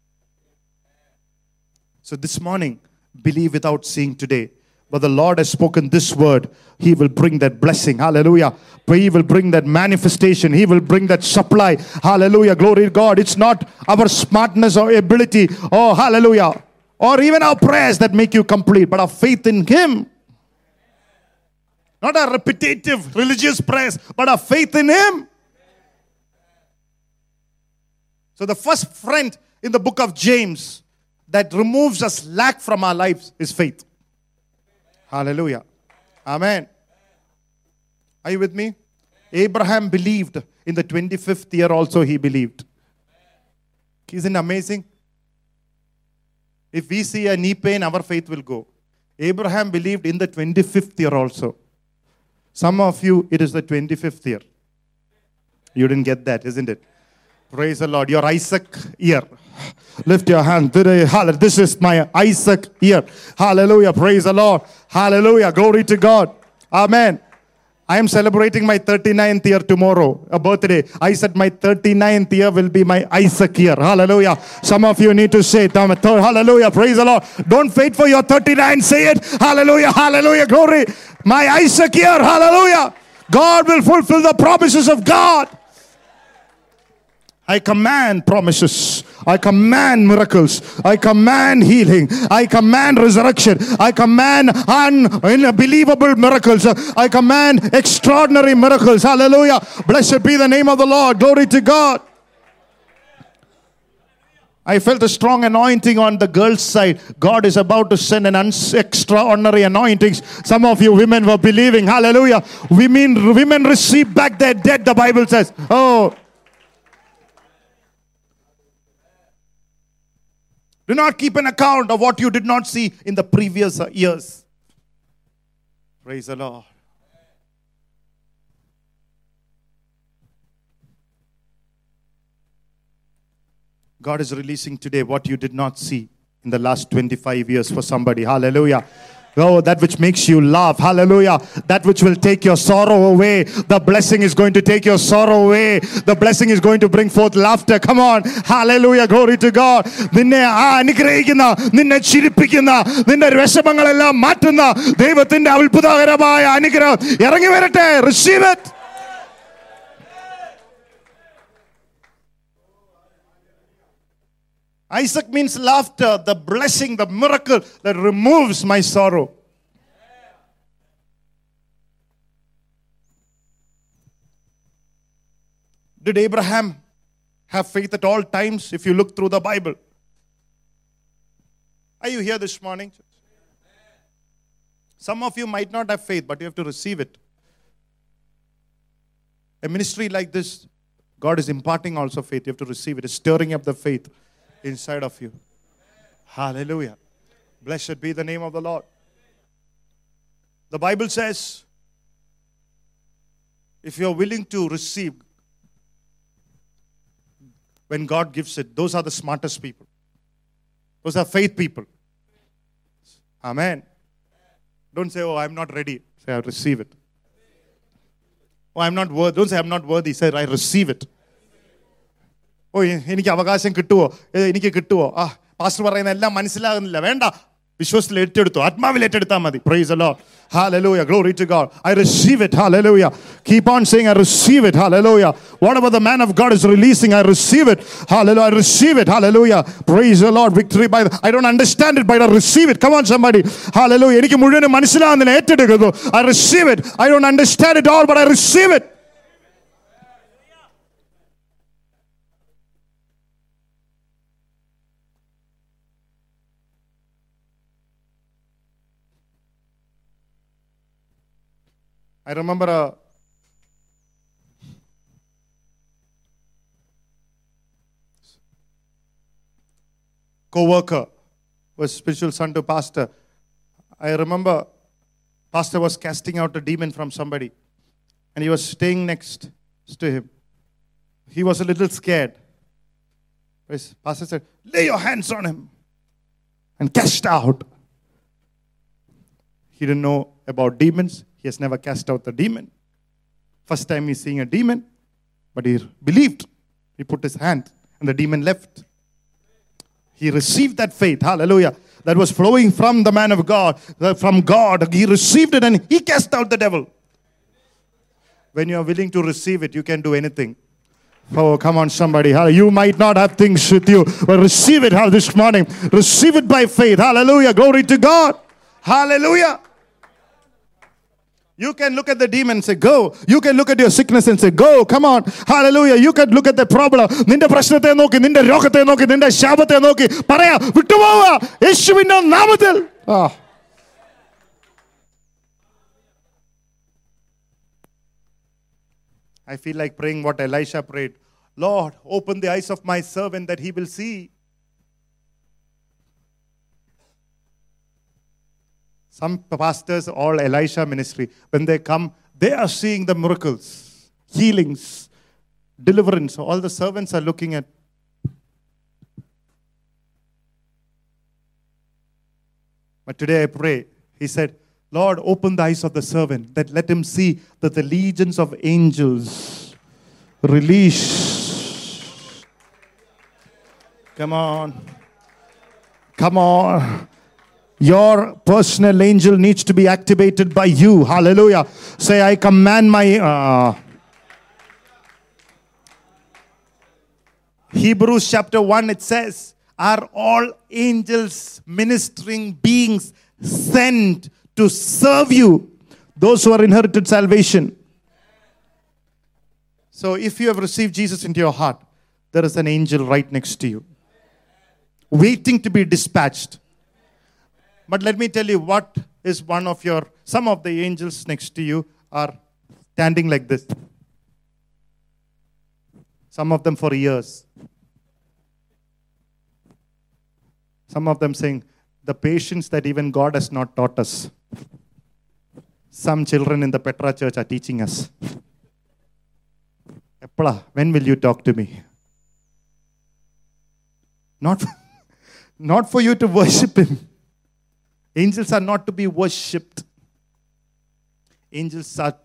Speaker 1: So this morning, believe without seeing today. But the Lord has spoken this word. He will bring that blessing. Hallelujah. He will bring that manifestation. He will bring that supply. Hallelujah. Glory to God. It's not our smartness or ability. Oh, hallelujah or even our prayers that make you complete, but our faith in Him. Not our repetitive religious prayers, but our faith in Him. So, the first friend in the book of James that removes us lack from our lives is faith. Hallelujah. Amen. Are you with me? Abraham believed in the 25th year, also, he believed. Isn't amazing? If we see a knee pain, our faith will go. Abraham believed in the 25th year also. Some of you, it is the 25th year. You didn't get that, isn't it? Praise the Lord. Your Isaac year. Lift your hand. This is my Isaac year. Hallelujah. Praise the Lord. Hallelujah. Glory to God. Amen. I am celebrating my 39th year tomorrow, a birthday. I said my 39th year will be my Isaac year. Hallelujah. Some of you need to say it. Hallelujah. Praise the Lord. Don't wait for your 39. Say it. Hallelujah. Hallelujah. Glory. My Isaac year. Hallelujah. God will fulfill the promises of God. I command promises. I command miracles. I command healing. I command resurrection. I command unbelievable miracles. I command extraordinary miracles. Hallelujah. Blessed be the name of the Lord. Glory to God. I felt a strong anointing on the girls' side. God is about to send an extraordinary anointing. Some of you women were believing. Hallelujah. Women, women receive back their dead, the Bible says. Oh. Do not keep an account of what you did not see in the previous years. Praise the Lord. God is releasing today what you did not see in the last 25 years for somebody. Hallelujah. Oh, that which makes you laugh. Hallelujah. That which will take your sorrow away. The blessing is going to take your sorrow away. The blessing is going to bring forth laughter. Come on. Hallelujah. Glory to God. നിന്നെ ആ അനുഗ്രഹിക്കുന്ന നിന്നെ ചിരിപ്പിക്കുന്ന നിന്റെ വിഷമങ്ങളെല്ലാം മാറ്റുന്ന ദൈവത്തിന്റെ അത്ഭുതകരമായ അനുഗ്രഹം ഇറങ്ങി വരട്ടെ receive it Isaac means laughter, the blessing, the miracle that removes my sorrow. Did Abraham have faith at all times if you look through the Bible? Are you here this morning? Some of you might not have faith, but you have to receive it. A ministry like this, God is imparting also faith. You have to receive it. It's stirring up the faith inside of you. Hallelujah. Blessed be the name of the Lord. The Bible says, if you're willing to receive, when God gives it, those are the smartest people. Those are faith people. Amen. Don't say, oh, I'm not ready. Say, I receive it. Oh, I'm not worthy. Don't say, I'm not worthy. Say, I receive it. ഓ എനിക്ക് അവകാശം കിട്ടുമോ എനിക്ക് കിട്ടുമോ ആ pastor പറയുന്ന എല്ലാം മനസ്സിലാകുന്നില്ല വേണ്ട വിശ്വസത്തിൽ ഏറ്റെടുത്തു ആത്മാവിൽ ഏറ്റെടുത്താൽ മതി പ്രൈസ് അല്ലോ Hallelujah. Glory to God. I receive it. Hallelujah. Keep on saying, I receive it. Hallelujah. Whatever the man of God is releasing, I receive it. Hallelujah. I receive it. Hallelujah. Praise the Lord. Victory by the, I don't understand it, but I receive it. Come on, somebody. Hallelujah. എനിക്ക് മുഴുവനും മനസ്സിലാകുന്നില്ല ഏറ്റെടുക്കുന്നു I receive it. I don't understand it all, but I receive it. I remember a co-worker was spiritual son to pastor. I remember pastor was casting out a demon from somebody and he was staying next to him. He was a little scared. Pastor said, lay your hands on him and cast out. He didn't know about demons. He has never cast out the demon. First time he's seeing a demon, but he believed. He put his hand, and the demon left. He received that faith. Hallelujah. That was flowing from the man of God, from God. He received it and he cast out the devil. When you are willing to receive it, you can do anything. Oh, come on, somebody. You might not have things with you, but receive it this morning. Receive it by faith. Hallelujah. Glory to God. Hallelujah. You can look at the demon and say, Go. You can look at your sickness and say, Go. Come on. Hallelujah. You can look at the problem. നിന്റെ പ്രശ്നത്തെ നോക്കി നിന്റെ രോഗത്തെ നോക്കി നിന്റെ ശാപത്തെ നോക്കി പറയാ വിട്ടുപോവുക യേശുവിന്റെ നാമത്തിൽ ആ I feel like praying what Elisha prayed. Lord, open the eyes of my servant that he will see. Some pastors, all Elisha ministry, when they come, they are seeing the miracles, healings, deliverance. All the servants are looking at. But today I pray, he said, Lord, open the eyes of the servant, that let him see that the legions of angels release. Come on. Come on. Your personal angel needs to be activated by you. Hallelujah. Say, I command my. Uh, Hebrews chapter 1, it says, Are all angels ministering beings sent to serve you? Those who are inherited salvation. So if you have received Jesus into your heart, there is an angel right next to you, waiting to be dispatched. But let me tell you what is one of your, some of the angels next to you are standing like this. Some of them for years. Some of them saying, the patience that even God has not taught us. Some children in the Petra church are teaching us. Epla, when will you talk to me? Not, *laughs* not for you to worship Him. Angels are not to be worshipped. Angels are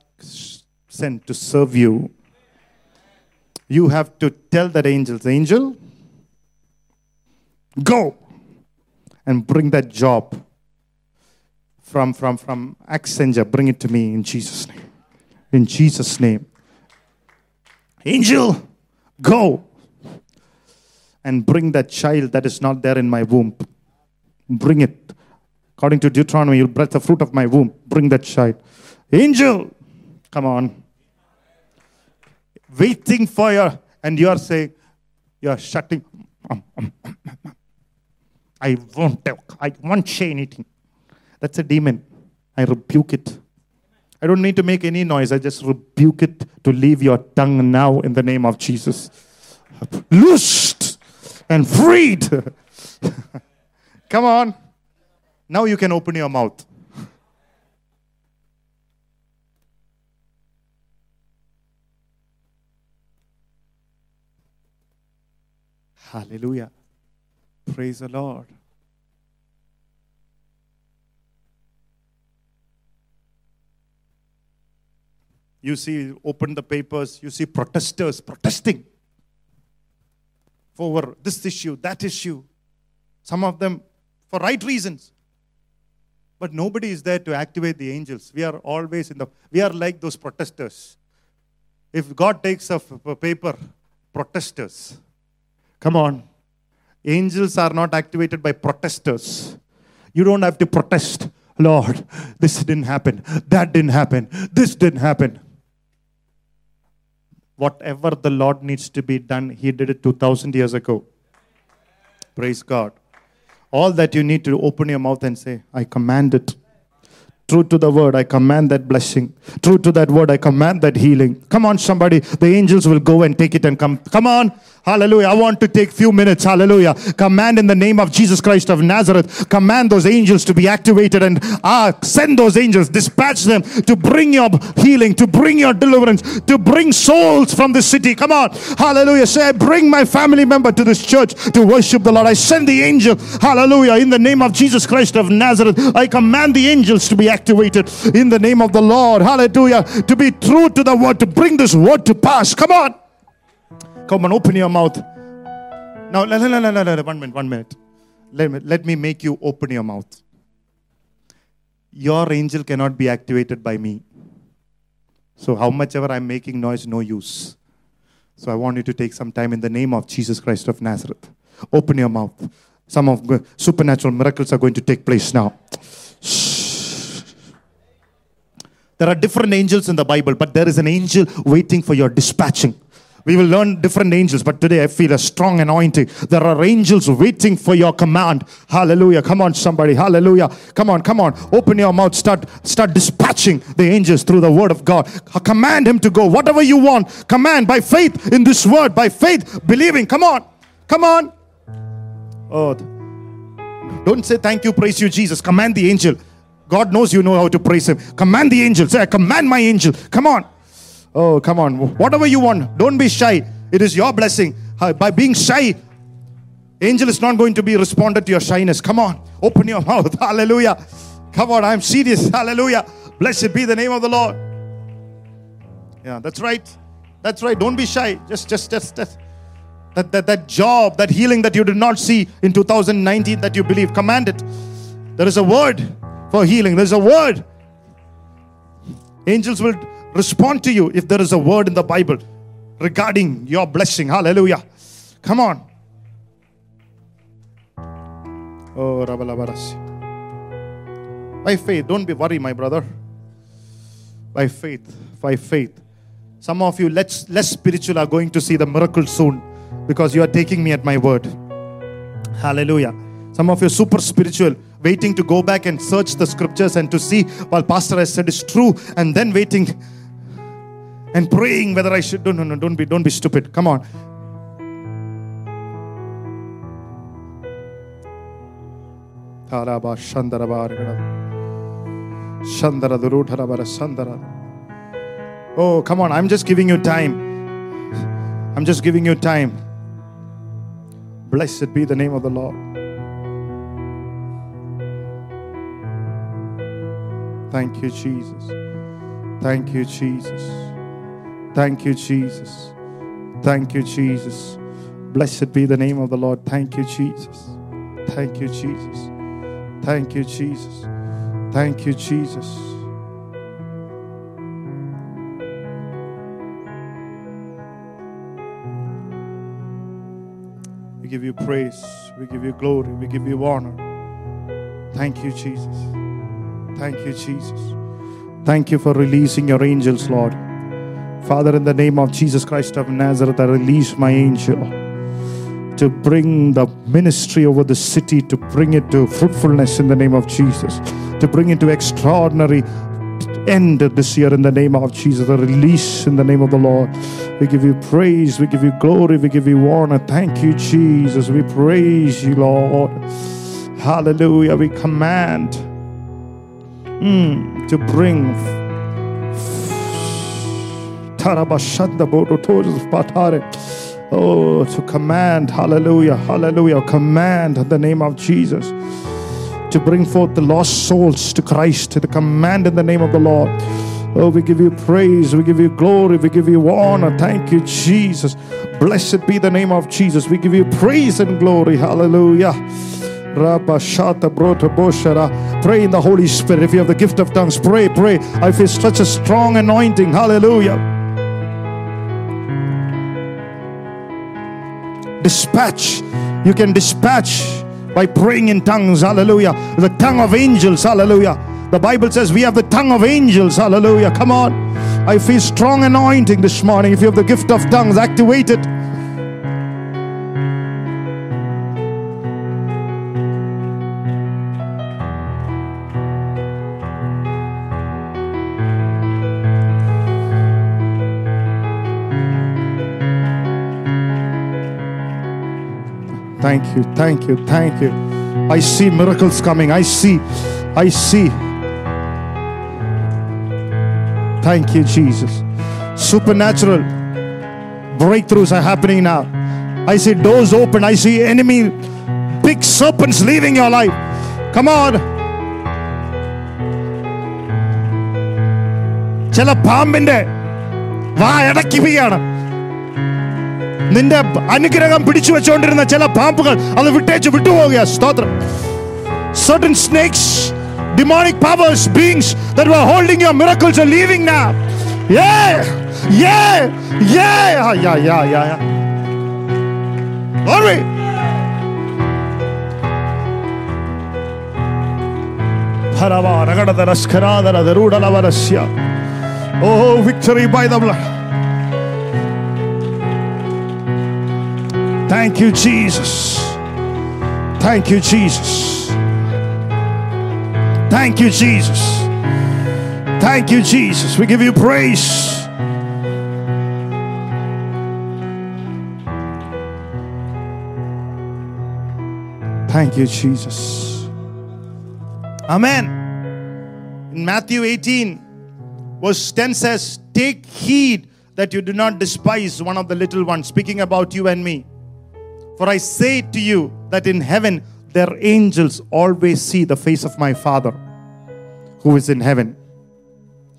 Speaker 1: sent to serve you. You have to tell that angels, angel, go and bring that job from, from, from Accenture. Bring it to me in Jesus' name. In Jesus' name. Angel, go and bring that child that is not there in my womb. Bring it. According to Deuteronomy, you'll breath the fruit of my womb. Bring that child. Angel, come on. Waiting for you, and you are saying, you are shutting. Um, um, um, I won't talk. I won't say anything. That's a demon. I rebuke it. I don't need to make any noise. I just rebuke it to leave your tongue now in the name of Jesus. Loosed and freed. *laughs* Come on. Now you can open your mouth. Hallelujah. Praise the Lord. You see, open the papers, you see protesters protesting over this issue, that issue. Some of them for right reasons. But nobody is there to activate the angels. We are always in the, we are like those protesters. If God takes a paper, protesters. Come on. Angels are not activated by protesters. You don't have to protest. Lord, this didn't happen. That didn't happen. This didn't happen. Whatever the Lord needs to be done, He did it 2,000 years ago. Praise God. All that you need to open your mouth and say, I command it. True to the word, I command that blessing. True to that word, I command that healing. Come on, somebody. The angels will go and take it and come. Come on. Hallelujah. I want to take few minutes. Hallelujah. Command in the name of Jesus Christ of Nazareth. Command those angels to be activated and ah, send those angels, dispatch them to bring your healing, to bring your deliverance, to bring souls from the city. Come on. Hallelujah. Say, I bring my family member to this church to worship the Lord. I send the angel. Hallelujah. In the name of Jesus Christ of Nazareth, I command the angels to be activated in the name of the Lord. Hallelujah. To be true to the word, to bring this word to pass. Come on. Come on, open your mouth. Now, no, no, no, no, no, one minute, one minute. Let me, let me make you open your mouth. Your angel cannot be activated by me. So, how much ever I'm making noise, no use. So, I want you to take some time in the name of Jesus Christ of Nazareth. Open your mouth. Some of supernatural miracles are going to take place now. There are different angels in the Bible, but there is an angel waiting for your dispatching. We will learn different angels, but today I feel a strong anointing. There are angels waiting for your command. Hallelujah. Come on, somebody. Hallelujah. Come on, come on. Open your mouth. Start, start dispatching the angels through the word of God. Uh, command him to go. Whatever you want. Command by faith in this word, by faith, believing. Come on. Come on. Oh. Don't say thank you, praise you, Jesus. Command the angel. God knows you know how to praise him. Command the angel. Say, I command my angel. Come on. Oh, come on. Whatever you want, don't be shy. It is your blessing. By being shy, angel is not going to be responded to your shyness. Come on, open your *laughs* mouth. Hallelujah. Come on, I'm serious. Hallelujah. Blessed be the name of the Lord. Yeah, that's right. That's right. Don't be shy. Just, just, just, just. That, that, that job, that healing that you did not see in 2019 that you believe, command it. There is a word for healing. There's a word. Angels will respond to you if there is a word in the Bible regarding your blessing. Hallelujah. Come on. Oh, Rabalabaras. By faith, don't be worried, my brother. By faith, by faith. Some of you less, less spiritual are going to see the miracle soon because you are taking me at my word. Hallelujah. Some of you super spiritual, waiting to go back and search the scriptures and to see what Pastor has said is true, and then waiting and praying whether I should. No, no, no, don't be, don't be stupid. Come on. Shandara Sandara. Oh, come on. I'm just giving you time. I'm just giving you time. Blessed be the name of the Lord. Thank you, Jesus. Thank you, Jesus. Thank you, Jesus. Thank you, Jesus. Blessed be the name of the Lord. Thank you, Jesus. Thank you, Jesus. Thank you, Jesus. Thank you, Jesus. We give you praise. We give you glory. We give you honor. Thank you, Jesus. Thank you, Jesus. Thank you for releasing your angels, Lord. Father, in the name of Jesus Christ of Nazareth, I release my angel to bring the ministry over the city, to bring it to fruitfulness in the name of Jesus, to bring it to extraordinary end this year in the name of Jesus, a release in the name of the Lord. We give you praise, we give you glory, we give you honor. Thank you, Jesus. We praise you, Lord. Hallelujah. We command mm, to bring. Oh, to command, hallelujah, hallelujah, command in the name of Jesus to bring forth the lost souls to Christ, to the command in the name of the Lord. Oh, we give you praise, we give you glory, we give you honor. Thank you, Jesus. Blessed be the name of Jesus. We give you praise and glory. Hallelujah. Pray in the Holy Spirit. If you have the gift of tongues, pray, pray. I feel such a strong anointing. Hallelujah. Dispatch. You can dispatch by praying in tongues. Hallelujah. The tongue of angels. Hallelujah. The Bible says we have the tongue of angels. Hallelujah. Come on. I feel strong anointing this morning. If you have the gift of tongues, activate it. Thank you, thank you, thank you. I see miracles coming. I see, I see. Thank you, Jesus. Supernatural breakthroughs are happening now. I see doors open. I see enemy, big serpents leaving your life. Come on. ചില പാമ്പിന്റെ വാ അടയ്ക്കുകയാണ് നിന്റെ അനുഗ്രഹം പിടിച്ചു വെച്ചുകൊണ്ടിരുന്ന ചില പാമ്പുകൾ അത് വിട്ടേച്ച് വിട്ടുപോവുക സ്തോത്രം certain snakes demonic powers beings that were holding your miracles are leaving now yeah yeah yeah Ah, yeah yeah yeah yeah glory Harava, ragadada, raskarada, daruda, lavarasya. Oh, victory by the blood. Thank you, Jesus. Thank you, Jesus. Thank you, Jesus. Thank you, Jesus. We give you praise. Thank you, Jesus. Amen. In Matthew 18, verse 10 says, Take heed that you do not despise one of the little ones, speaking about you and me. For I say to you that in heaven their angels always see the face of my Father who is in heaven.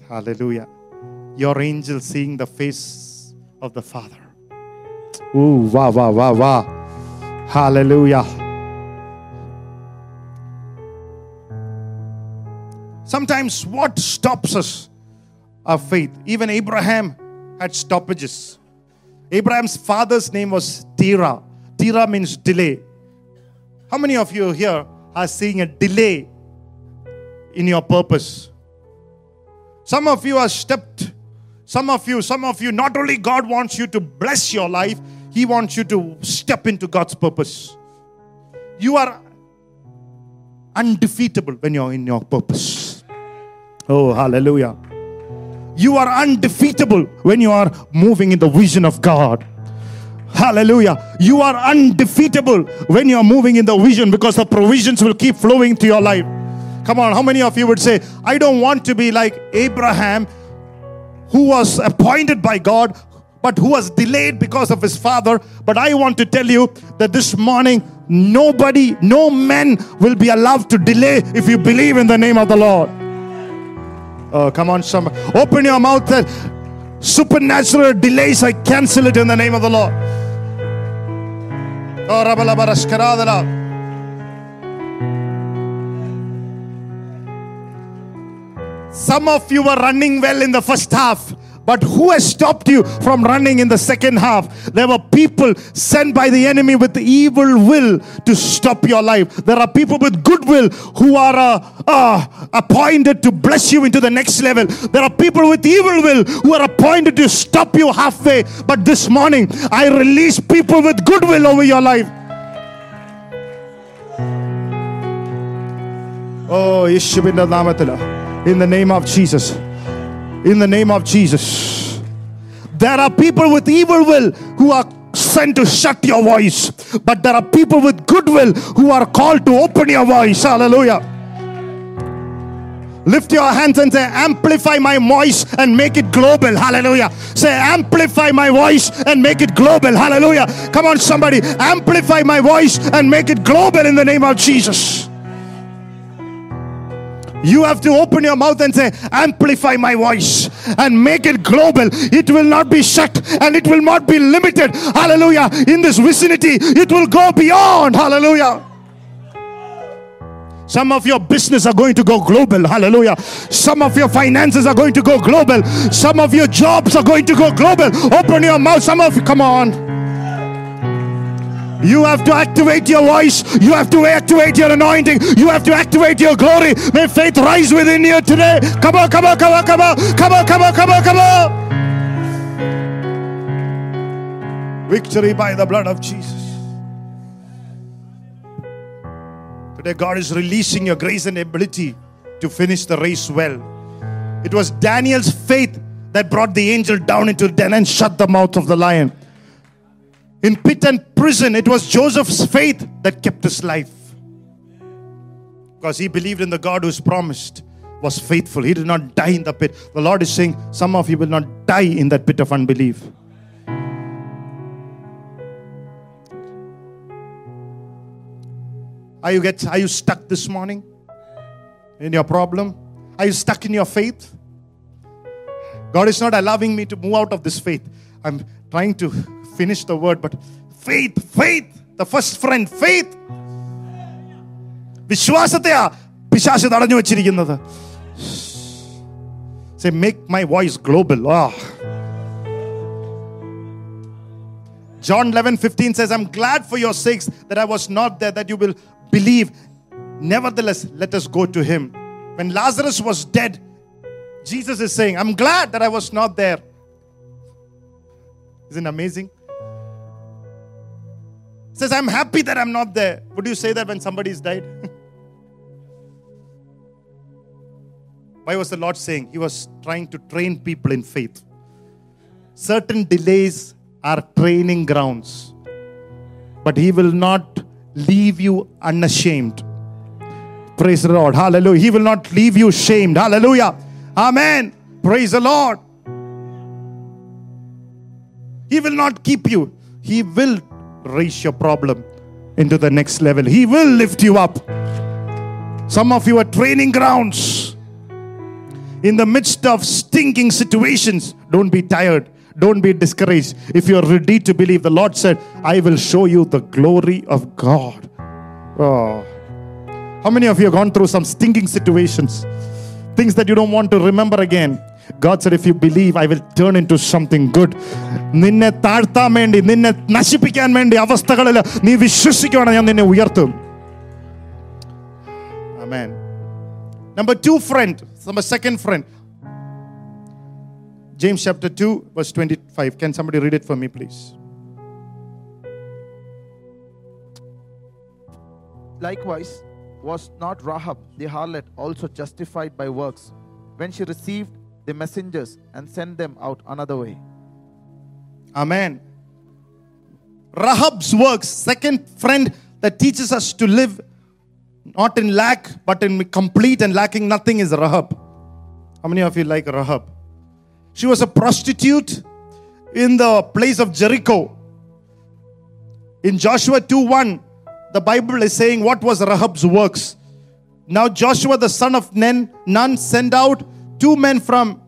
Speaker 1: Hallelujah. Your angel seeing the face of the Father. Ooh, wow, wow, wow, wow. Hallelujah. Sometimes what stops us? Our faith. Even Abraham had stoppages. Abraham's father's name was Terah. Terah means delay. How many of you here are seeing a delay in your purpose? Some of you are stepped. Some of you, some of you, not only God wants you to bless your life, He wants you to step into God's purpose. You are undefeatable when you're in your purpose. Oh, hallelujah. You are undefeatable when you are moving in the vision of God. Hallelujah. You are undefeatable when you are moving in the vision because the provisions will keep flowing to your life. Come on, how many of you would say, I don't want to be like Abraham, who was appointed by God, but who was delayed because of his father? But I want to tell you that this morning, nobody, no man will be allowed to delay if you believe in the name of the Lord. Oh, come on, some open your mouth that supernatural delays, I cancel it in the name of the Lord. Oh. Some of you were running well in the first half, but who has stopped you from running in the second half? There were people sent by the enemy with evil will to stop your life. There are people with goodwill who are uh, uh, appointed to bless you into the next level. There are people with evil will who are appointed to stop you halfway. But this morning, I release people with goodwill over your life. Oh, in the name of Jesus. In the name of Jesus. There are people with evil will who are sent to shut your voice, but there are people with goodwill who are called to open your voice. Hallelujah. Lift your hands and say, Amplify my voice and make it global. Hallelujah. Say, Amplify my voice and make it global. Hallelujah. Come on, somebody. Amplify my voice and make it global in the name of Jesus. You have to open your mouth and say, Amplify my voice and make it global. It will not be shut and it will not be limited. Hallelujah. In this vicinity, it will go beyond. Hallelujah. Some of your business are going to go global. Hallelujah. Some of your finances are going to go global. Some of your jobs are going to go global. Open your mouth. Some of you, come on. You have to activate your voice. You have to activate your anointing. You have to activate your glory. May faith rise within you today. Come on, come on, come on, come on, come on, come on, come on, come on. Victory by the blood of Jesus. Today, God is releasing your grace and ability to finish the race well. It was Daniel's faith that brought the angel down into the den and shut the mouth of the lion. In pit and prison, it was Joseph's faith that kept his life. Because he believed in the God who's promised, was faithful. He did not die in the pit. The Lord is saying, Some of you will not die in that pit of unbelief. Are you get are you stuck this morning in your problem? Are you stuck in your faith? God is not allowing me to move out of this faith. I'm trying to finish the word, but faith, faith, the first friend, faith. വിശ്വാസത്തെയാ പിശാശ് തടഞ്ഞു വെച്ചിരിക്കുന്നത് Say, make my voice global. Ah. John 11 15 says, I'm glad for your sakes that I was not there, that you will believe. Nevertheless, let us go to him. When Lazarus was dead, Jesus is saying, I'm glad that I was not there. Isn't it amazing? Says, I'm happy that I'm not there. Would you say that when somebody's died? *laughs* Why was the Lord saying? He was trying to train people in faith. Certain delays are training grounds, but He will not leave you unashamed. Praise the Lord. Hallelujah. He will not leave you shamed. Hallelujah. Amen. Praise the Lord. He will not keep you. He will raise your problem into the next level. He will lift you up. Some of you are training grounds. In the midst of stinking situations, don't be tired. Don't be discouraged. If you're ready to believe, the Lord said, I will show you the glory of God. Oh. How many of you have gone through some stinking situations? things that you don't want to remember again. God said, if you believe, I will turn into something good. നിന്നെ താഴ്ത്താൻ വേണ്ടി നിന്നെ നശിപ്പിക്കാൻ വേണ്ടി അവസ്ഥകളിൽ നീ വിശ്വസിക്കുകയാണ് ഞാൻ നിന്നെ ഉയർത്തും Amen. Number two friend, number second friend. James chapter 2, verse 25. Can somebody read it for me, please?
Speaker 2: Likewise, was not Rahab the harlot also justified by works when she received the messengers and sent them out another way?
Speaker 1: Amen. Rahab's works, second friend that teaches us to live not in lack but in complete and lacking nothing is Rahab. How many of you like Rahab? She was a prostitute in the place of Jericho. In Joshua 2 1, the Bible is saying what was Rahab's works. Now Joshua the son of Nun, Nun sent out two men from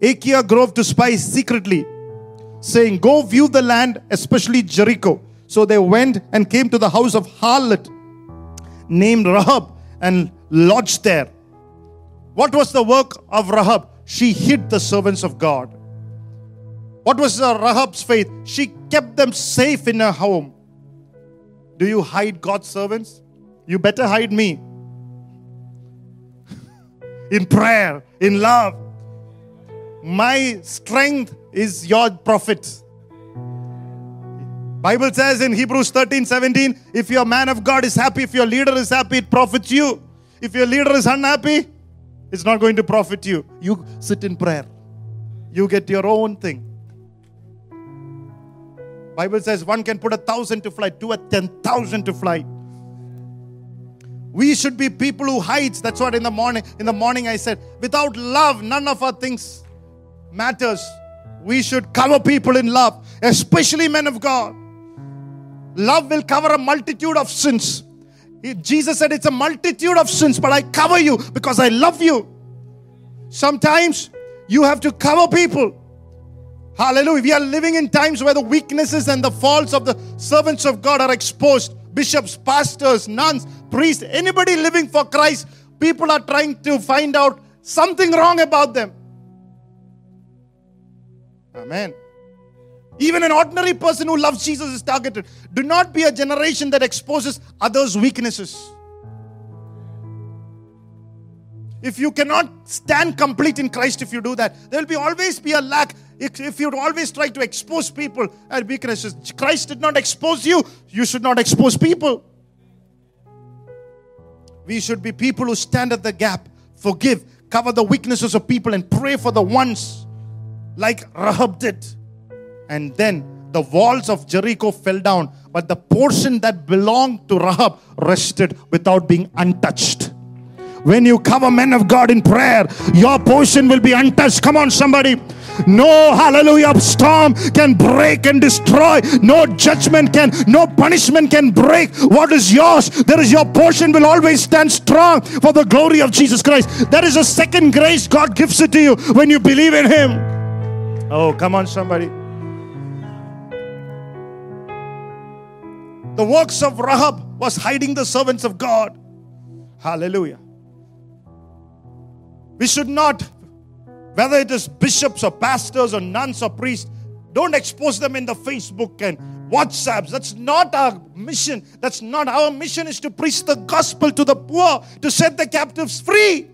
Speaker 1: Acacia Grove to spy secretly saying, Go view the land, especially Jericho. So they went and came to the house of harlot named Rahab and lodged there. What was the work of Rahab? She hid the servants of God. What was uh, Rahab's faith? She kept them safe in her home. Do you hide God's servants? You better hide me. In prayer, in love. My strength is your prophet. Bible says in Hebrews 13, 17, if your man of God is happy, if your leader is happy, it profits you. If your leader is unhappy, it's not going to profit you. You sit in prayer. You get your own thing. Bible says one can put a thousand to flight, two at ten thousand to flight. We should be people who hides. That's what in the morning, in the morning I said, without love, none of our things matters. We should cover people in love, especially men of God. Love will cover a multitude of sins. Jesus said, It's a multitude of sins, but I cover you because I love you. Sometimes you have to cover people. Hallelujah. We are living in times where the weaknesses and the faults of the servants of God are exposed. Bishops, pastors, nuns, priests, anybody living for Christ, people are trying to find out something wrong about them. Amen. Even an ordinary person who loves Jesus is targeted. Do not be a generation that exposes others' weaknesses. If you cannot stand complete in Christ, if you do that, there will be always be a lack. If, if you always try to expose people and weaknesses, Christ did not expose you, you should not expose people. We should be people who stand at the gap, forgive, cover the weaknesses of people, and pray for the ones like Rahab did. And then the walls of Jericho fell down, but the portion that belonged to Rahab rested without being untouched. When you cover men of God in prayer, your portion will be untouched. Come on, somebody. No hallelujah storm can break and destroy. No judgment can, no punishment can break what is yours. There is your portion will always stand strong for the glory of Jesus Christ. That is a second grace God gives it to you when you believe in Him. Oh, come on, somebody. The works of Rahab was hiding the servants of God. Hallelujah. We should not, whether it is bishops or pastors or nuns or priests, don't expose them in the Facebook and WhatsApps. That's not our mission. That's not our mission is to preach the gospel to the poor, to set the captives free.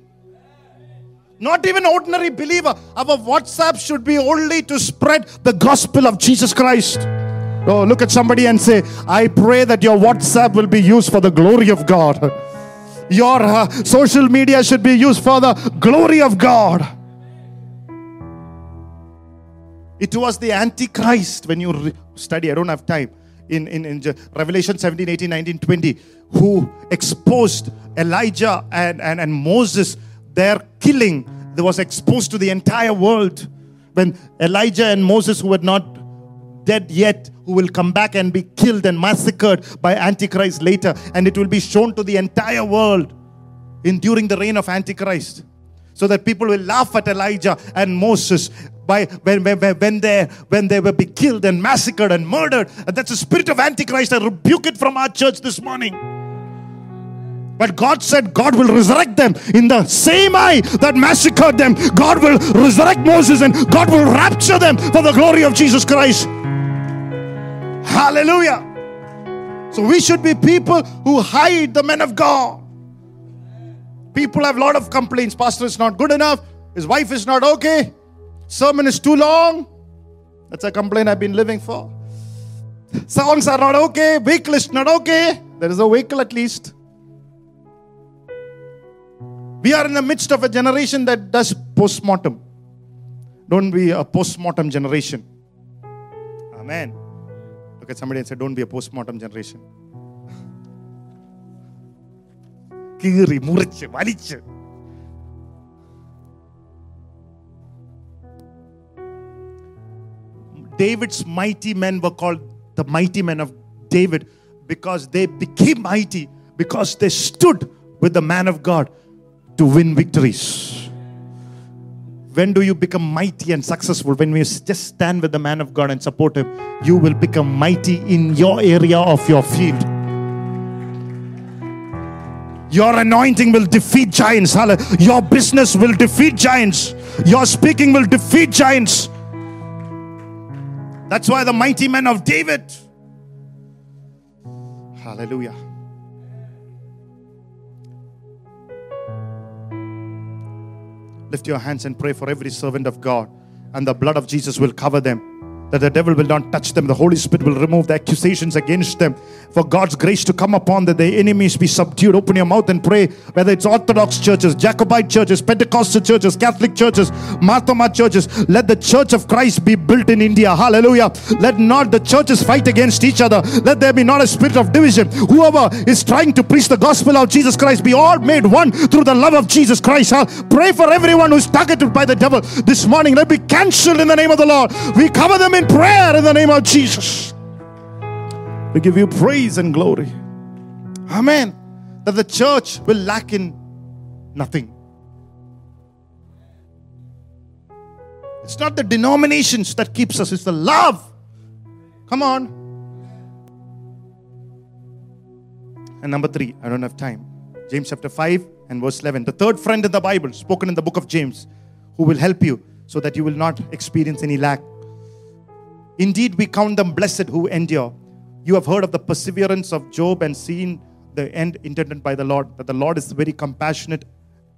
Speaker 1: Not even ordinary believer. Our WhatsApp should be only to spread the gospel of Jesus Christ. Oh, look at somebody and say, I pray that your WhatsApp will be used for the glory of God. Your uh, social media should be used for the glory of God. It was the Antichrist when you re- study, I don't have time, in, in, in Revelation 17, 18, 19, 20, who exposed Elijah and, and, and Moses, their killing that was exposed to the entire world. When Elijah and Moses, who were not dead yet, who will come back and be killed and massacred by Antichrist later, and it will be shown to the entire world in during the reign of Antichrist. So that people will laugh at Elijah and Moses by when, when, when they when they will be killed and massacred and murdered. And that's the spirit of Antichrist. I rebuke it from our church this morning. But God said God will resurrect them in the same eye that massacred them. God will resurrect Moses and God will rapture them for the glory of Jesus Christ. Hallelujah. So we should be people who hide the men of God. People have a lot of complaints. Pastor is not good enough. His wife is not okay. Sermon is too long. That's a complaint I've been living for. Songs are not okay. Vehicle is not okay. There is a vehicle at least. We are in the midst of a generation that does post-mortem. Don't be a post-mortem generation. Amen. Look at somebody and say, Don't be a post-mortem generation. കീറി മുറിച്ച് വലിച്ച് *laughs* David's mighty men were called the mighty men of David because they became mighty because they stood with the man of God to win victories. When do you become mighty and successful? When you just stand with the man of God and support him, you will become mighty in your area of your field. Your anointing will defeat giants. Your business will defeat giants. Your speaking will defeat giants. That's why the mighty men of David. Hallelujah. Lift your hands and pray for every servant of God, and the blood of Jesus will cover them. That the devil will not touch them. The Holy Spirit will remove the accusations against them. For God's grace to come upon that their enemies be subdued. Open your mouth and pray. Whether it's Orthodox churches, Jacobite churches, Pentecostal churches, Catholic churches, Marthoma churches, let the church of Christ be built in India. Hallelujah. Let not the churches fight against each other. Let there be not a spirit of division. Whoever is trying to preach the gospel of Jesus Christ be all made one through the love of Jesus Christ. Huh? Pray for everyone who's targeted by the devil this morning. Let be cancelled in the name of the Lord. We cover them in prayer in the name of Jesus. We give you praise and glory. Amen. That the church will lack in nothing. It's not the denominations that keeps us, it's the love. Come on. And number three, I don't have time. James chapter 5 and verse 11. The third friend in the Bible, spoken in the book of James, who will help you so that you will not experience any lack. Indeed, we count them blessed who endure. You have heard of the perseverance of Job and seen the end intended by the Lord, that the Lord is very compassionate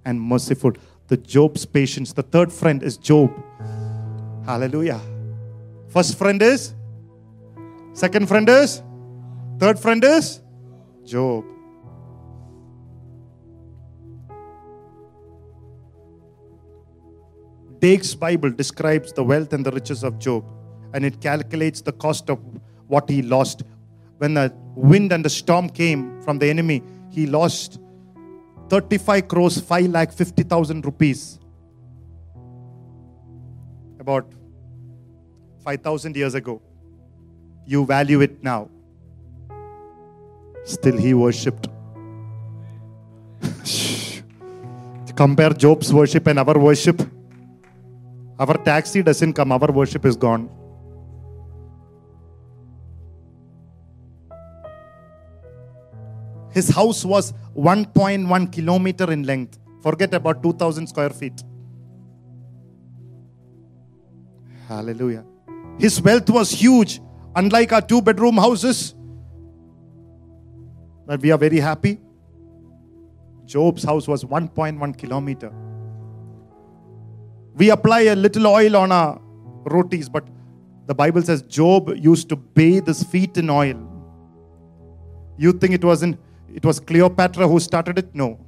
Speaker 1: and merciful. The Job's patience. The third friend is Job. Hallelujah. First friend is? Second friend is? Third friend is? Job. Dake's Bible describes the wealth and the riches of Job and it calculates the cost of what he lost. When the wind and the storm came from the enemy, he lost 35 crores, 5 lakh 50,000 rupees. About 5,000 years ago. You value it now. Still, he worshipped. *laughs* Compare Job's worship and our worship. Our taxi doesn't come, our worship is gone. His house was 1.1 kilometer in length. Forget about 2000 square feet. Hallelujah. His wealth was huge, unlike our two bedroom houses. But we are very happy. Job's house was 1.1 kilometer. We apply a little oil on our rotis, but the Bible says Job used to bathe his feet in oil. You think it wasn't it was Cleopatra who started it? No.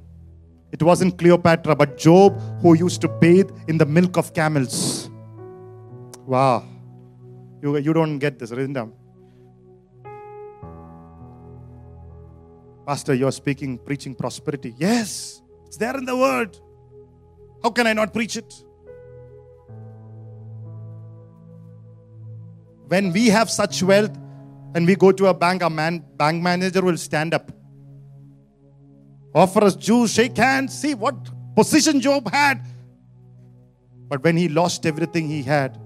Speaker 1: It wasn't Cleopatra, but Job who used to bathe in the milk of camels. Wow. You, you don't get this, isn't? Pastor, you're speaking, preaching prosperity. Yes, it's there in the word. How can I not preach it? When we have such wealth and we go to a bank, a man, bank manager will stand up offer us juice, shake hands, see what position Job had. But when he lost everything he had,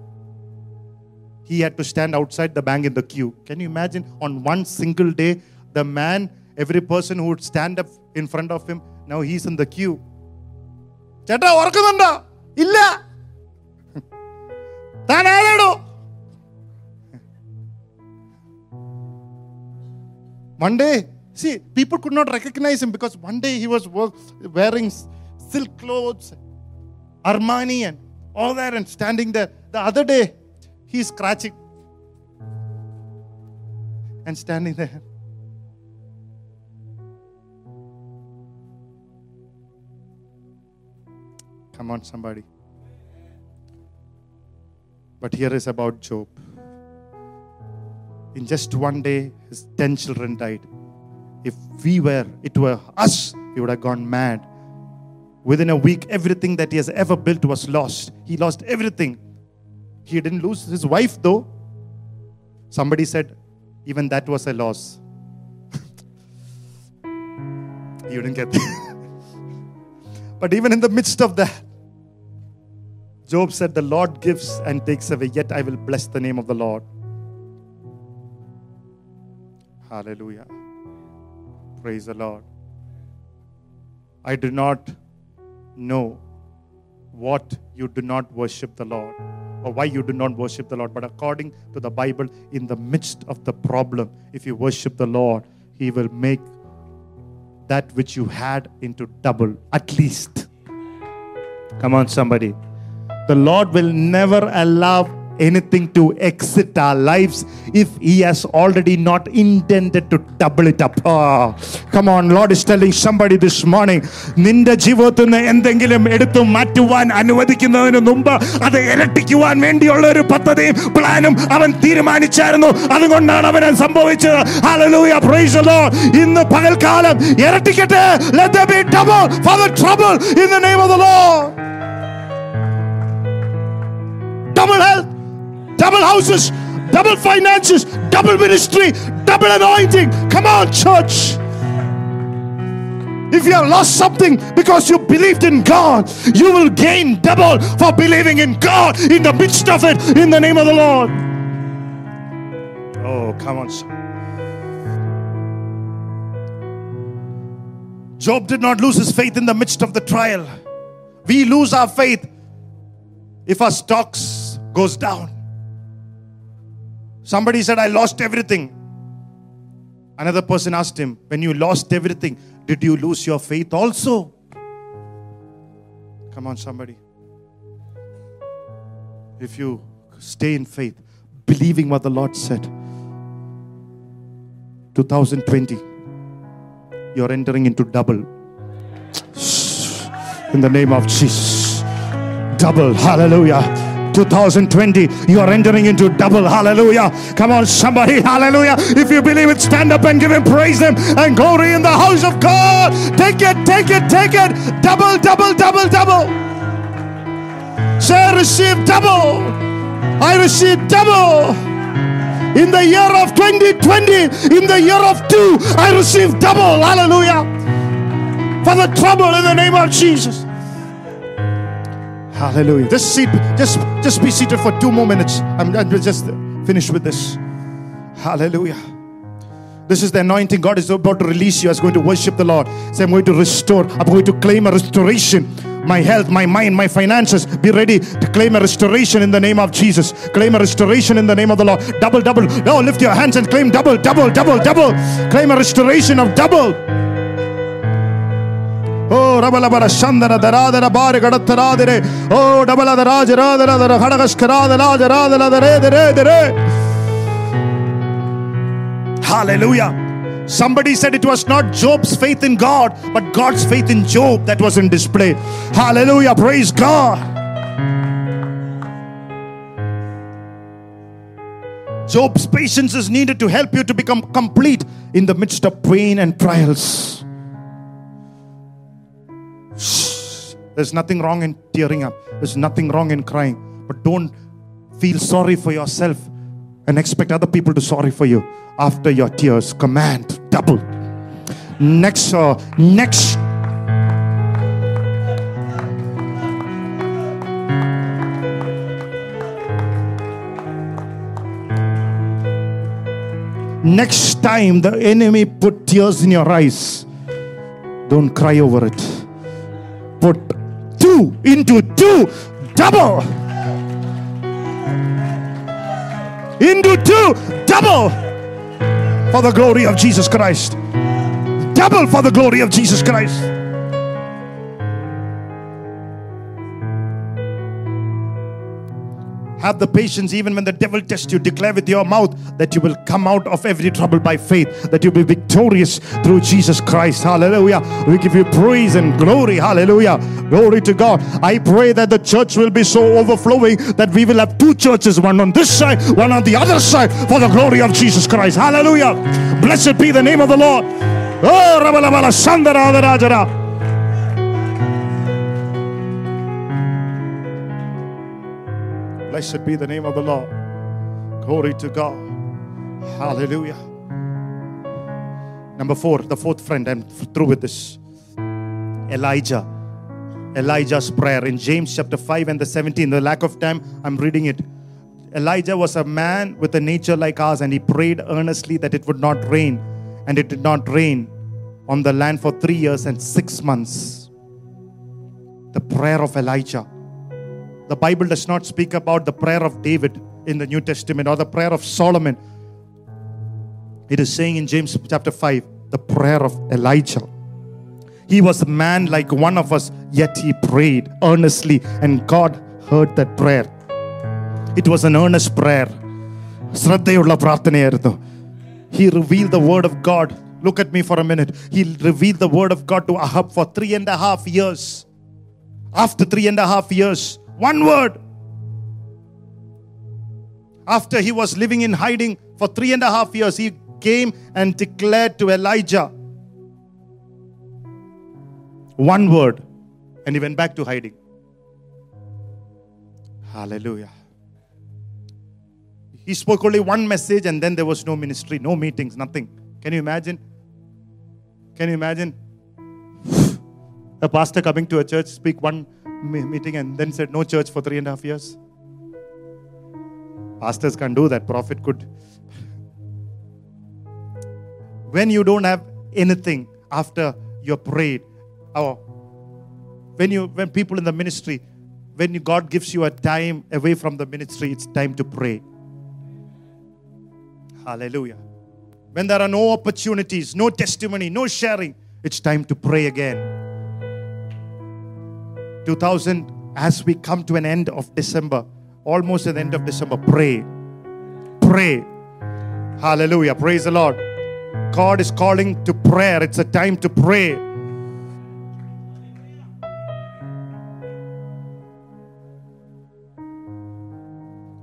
Speaker 1: he had to stand outside the bank in the queue. Can you imagine? On one single day, the man every person who would stand up in front of him, now he's in the queue. ചേട്ടാ ഓർക്കുന്നുണ്ടോ ഇല്ല *laughs* താൻ ആരാടോ One day, see, people could not recognize him because one day he was wearing silk clothes, Armani, and all that, and standing there. The other day, he's scratching and standing there. Come on, somebody. But here is about Job. In just one day, his 10 children died. If we were, it were us, we would have gone mad. Within a week, everything that he has ever built was lost. He lost everything. He didn't lose his wife, though. Somebody said, even that was a loss. *laughs* you didn't get that. *laughs* but even in the midst of that, Job said, The Lord gives and takes away, yet I will bless the name of the Lord. Hallelujah. Praise the Lord. I do not know what you do not worship the Lord or why you do not worship the Lord. But according to the Bible, in the midst of the problem, if you worship the Lord, He will make that which you had into double, at least. Come on, somebody. The Lord will never allow anything to exit our lives if He has already not intended to double it up. Ah, come on, Lord is telling somebody this morning നിന്റെ ജീവിതത്തിൽ നിന്ന് എന്തെങ്കിലും എടുത്തു മാറ്റുവാൻ അനുവദിക്കുന്നതിന് മുമ്പ് അത് ഇരട്ടിക്കുവാൻ വേണ്ടിയുള്ള ഒരു പദ്ധതിയും പ്ലാനും അവൻ തീരുമാനിച്ചായിരുന്നു അതുകൊണ്ടാണ് അവൻ അത് സംഭവിച്ചത് Hallelujah, praise the Lord. ഇന്ന് പകൽക്കാലം ഇരട്ടിക്കട്ടെ let there be double for the trouble in the name of the Lord double health, double houses, double finances, double ministry, double anointing. Come on, church. If you have lost something because you believed in God, you will gain double for believing in God in the midst of it in the name of the Lord. Oh, come on. Job did not lose his faith in the midst of the trial. We lose our faith if our stocks goes down somebody said i lost everything. Another person asked him when you lost everything did you lose your faith also? Come on somebody. If you stay in faith believing what the lord said 2020 you're entering into double. In the name of jesus. Double. Hallelujah 2020 you are entering into double hallelujah. Come on somebody hallelujah. If you believe it stand up and give him praise him and glory in the house of god. Take it take it take it. Double double double double. Say receive double. I receive double. In the year of 2020 in the year of two i receive double hallelujah. For the trouble in the name of jesus Hallelujah. Just seat, just just be seated for two more minutes. I'm, I'm just finished with this. Hallelujah. This is the anointing God is about to release you as going to worship the Lord. Say, I'm going to restore, I'm going to claim a restoration. My health, my mind, my finances. Be ready to claim a restoration in the name of Jesus. Claim a restoration in the name of the Lord. Double, double. No, lift your hands and claim double, double, double, double. Claim a restoration of double. Oh, Gadatarade. Oh, Dabala the Raja Radha, the Hadagaskara, the Raja Radha, the Re, the Re, the Re. Hallelujah. Somebody said it was not Job's faith in God, but God's faith in Job that was in display. Hallelujah. Praise God. Job's patience is needed to help you to become complete in the midst of pain and trials. There's nothing wrong in tearing up. There's nothing wrong in crying. But don't feel sorry for yourself and expect other people to sorry for you after your tears. Command double. Next, uh, next. Next time the enemy put tears in your eyes, don't cry over it. Put two into two, double. Into two, double for the glory of Jesus Christ. Double for the glory of Jesus Christ. Have the patience even when the devil tests you. Declare with your mouth that you will come out of every trouble by faith, that you'll be victorious through Jesus Christ. Hallelujah. We give you praise and glory. Hallelujah. Glory to God. I pray that the church will be so overflowing that we will have two churches, one on this side, one on the other side, for the glory of Jesus Christ. Hallelujah. Blessed be the name of the Lord. Oh, Blessed be the name of the Lord. Glory to God. Hallelujah. Number four, the fourth friend, I'm through with this. Elijah. Elijah's prayer in James chapter 5 and the 17. The lack of time, I'm reading it. Elijah was a man with a nature like ours, and he prayed earnestly that it would not rain. And it did not rain on the land for three years and six months. The prayer of Elijah. The Bible does not speak about the prayer of David in the New Testament or the prayer of Solomon. It is saying in James chapter 5 the prayer of Elijah. He was a man like one of us, yet he prayed earnestly, and God heard that prayer. It was an earnest prayer. ശ്രദ്ധയുള്ള പ്രാർത്ഥനയായിരുന്നു He revealed the word of God. Look at me for a minute. He revealed the word of God to Ahab for three and a half years. After three and a half years, one word. After he was living in hiding for three and a half years, he came and declared to Elijah one word, and he went back to hiding. Hallelujah. He spoke only one message, and then there was no ministry, no meetings, nothing. Can you imagine? Can you imagine? A pastor coming to a church, speak one meeting, and then said, No church for three and a half years. Pastors can't do that, prophet could. When you don't have anything after you prayed, or when you when people in the ministry, when God gives you a time away from the ministry, it's time to pray. Hallelujah. When there are no opportunities, no testimony, no sharing, it's time to pray again. 2000, as we come to an end of December, almost at the end of December, pray. Pray. Hallelujah. Praise the Lord. God is calling to prayer. It's a time to pray.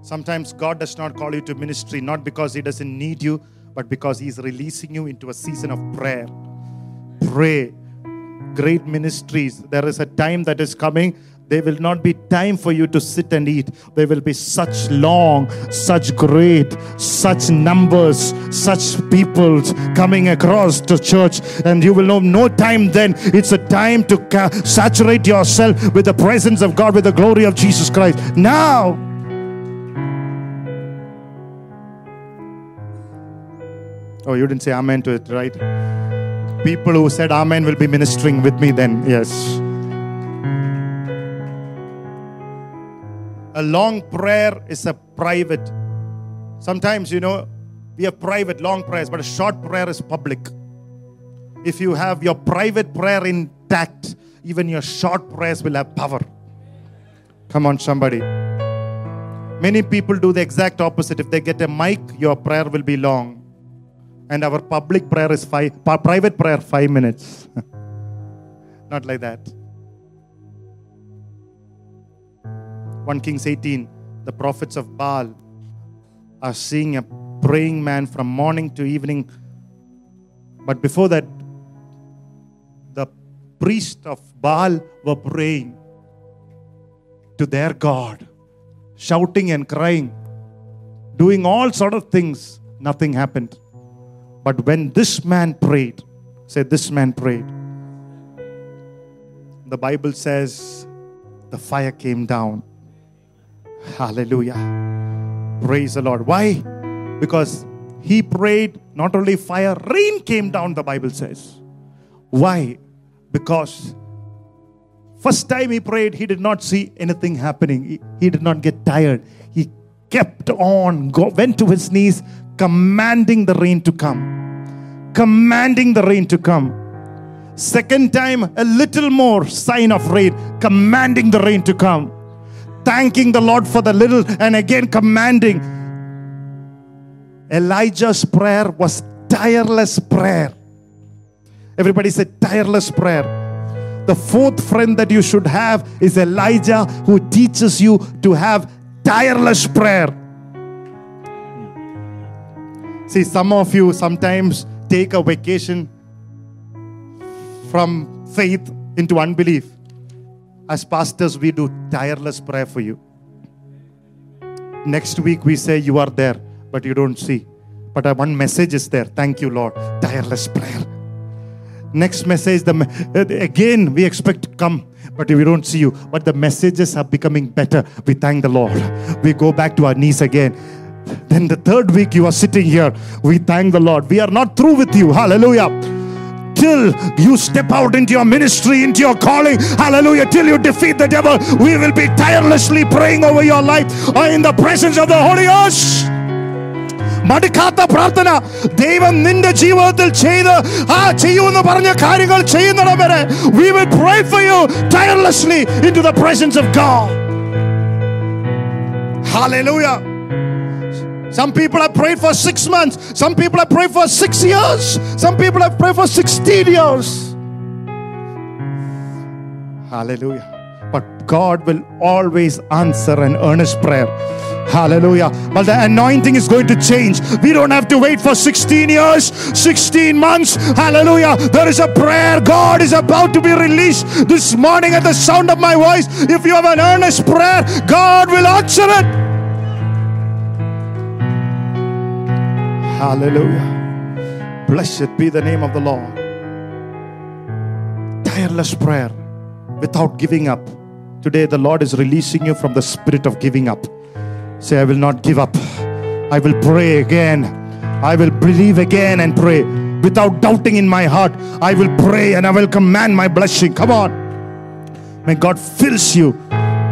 Speaker 1: Sometimes God does not call you to ministry, not because He doesn't need you, but because He's releasing you into a season of prayer. Pray. Great ministries. There is a time that is coming. There will not be time for you to sit and eat. There will be such long, such great, such numbers, such people coming across the church, and you will know no time then. It's a time to ca- saturate yourself with the presence of God, with the glory of Jesus Christ. Now, Oh, you didn't say amen to it, right? People who said amen will be ministering with me then, yes. A long prayer is a private. Sometimes, you know, we have private long prayers, but a short prayer is public. If you have your private prayer intact, even your short prayers will have power. Come on, somebody. Many people do the exact opposite. If they get a mic, your prayer will be long and our public prayer is five private prayer five minutes. *laughs* Not like that. 1 kings 18 the prophets of baal are seeing a praying man from morning to evening. But before that the priests of baal were praying to their god shouting and crying doing all sort of things. Nothing happened but when this man prayed, say, this man prayed, the Bible says the fire came down. Hallelujah. Praise the Lord. Why? Because he prayed, not only fire, rain came down, the Bible says. Why? Because first time he prayed, he did not see anything happening. He, he did not get tired. He kept on, go, went to his knees, commanding the rain to come. Commanding the rain to come. Second time, a little more sign of rain, commanding the rain to come. Thanking the Lord for the little, and again commanding. Elijah's prayer was tireless prayer. Everybody said tireless prayer. The fourth friend that you should have is Elijah, who teaches you to have tireless prayer. See, some of you sometimes take a vacation from faith into unbelief. As pastors, we do tireless prayer for you. Next week, we say, You are there, but you don't see. But uh, one message is there. Thank you, Lord. Tireless prayer. Next message, the uh, again we expect to come, but we don't see you. But the messages are becoming better. We thank the Lord. We go back to our knees again. Then the third week you are sitting here. We thank the Lord. We are not through with you. Hallelujah till you step out into your ministry, into your calling. Hallelujah. Till you defeat the devil, we will be tirelessly praying over your life in the presence of the Holy Ghost. മടുക്കാത്ത പ്രാർത്ഥന ദൈവം നിന്റെ ജീവിതത്തിൽ ചെയ്ത് ആ ചെയ്യുമെന്ന് പറഞ്ഞ കാര്യങ്ങൾ ചെയ്യുന്നിടം വരെ we will pray for you tirelessly into the presence of God hallelujah some people have prayed for six months. Some people have prayed for six years. Some people have prayed for 16 years. Hallelujah. But God will always answer an earnest prayer. Hallelujah. But the anointing is going to change. We don't have to wait for 16 years, 16 months. Hallelujah. There is a prayer. God is about to be released this morning at the sound of my voice. If you have an earnest prayer, God will answer it. Hallelujah. Blessed be the name of the Lord. Tireless prayer without giving up. Today, the Lord is releasing you from the spirit of giving up. Say, I will not give up. I will pray again. I will believe again and pray without doubting in my heart. I will pray and I will command my blessing. Come on. May God fills you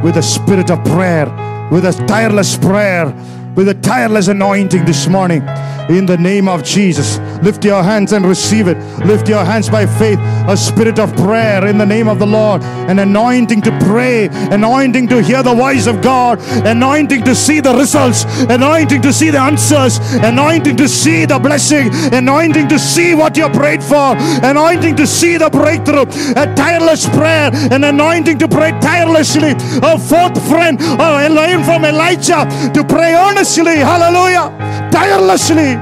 Speaker 1: with a spirit of prayer, with a tireless prayer, with a tireless anointing this morning in the name of Jesus. Lift your hands and receive it. Lift your hands by faith. A spirit of prayer in the name of the Lord. An anointing to pray, anointing to hear the voice of God, anointing to see the results, anointing to see the answers, anointing to see the blessing, anointing to see what you prayed for, anointing to see the breakthrough, a tireless prayer, an anointing to pray tirelessly. A fourth friend, oh, Elohim from Elijah to pray earnestly. Hallelujah. Tirelessly.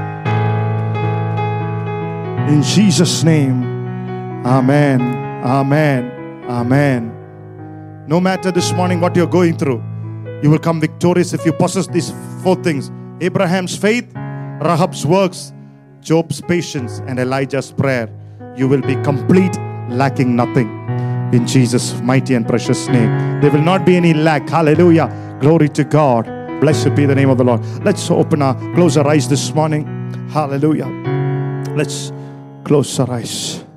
Speaker 1: In Jesus' name. Amen. Amen. Amen. No matter this morning what you're going through, you will come victorious if you possess these four things Abraham's faith, Rahab's works, Job's patience, and Elijah's prayer. You will be complete, lacking nothing. In Jesus' mighty and precious name. There will not be any lack. Hallelujah. Glory to God. Blessed be the name of the Lord. Let's open our, close our eyes this morning. Hallelujah. Let's close our eyes.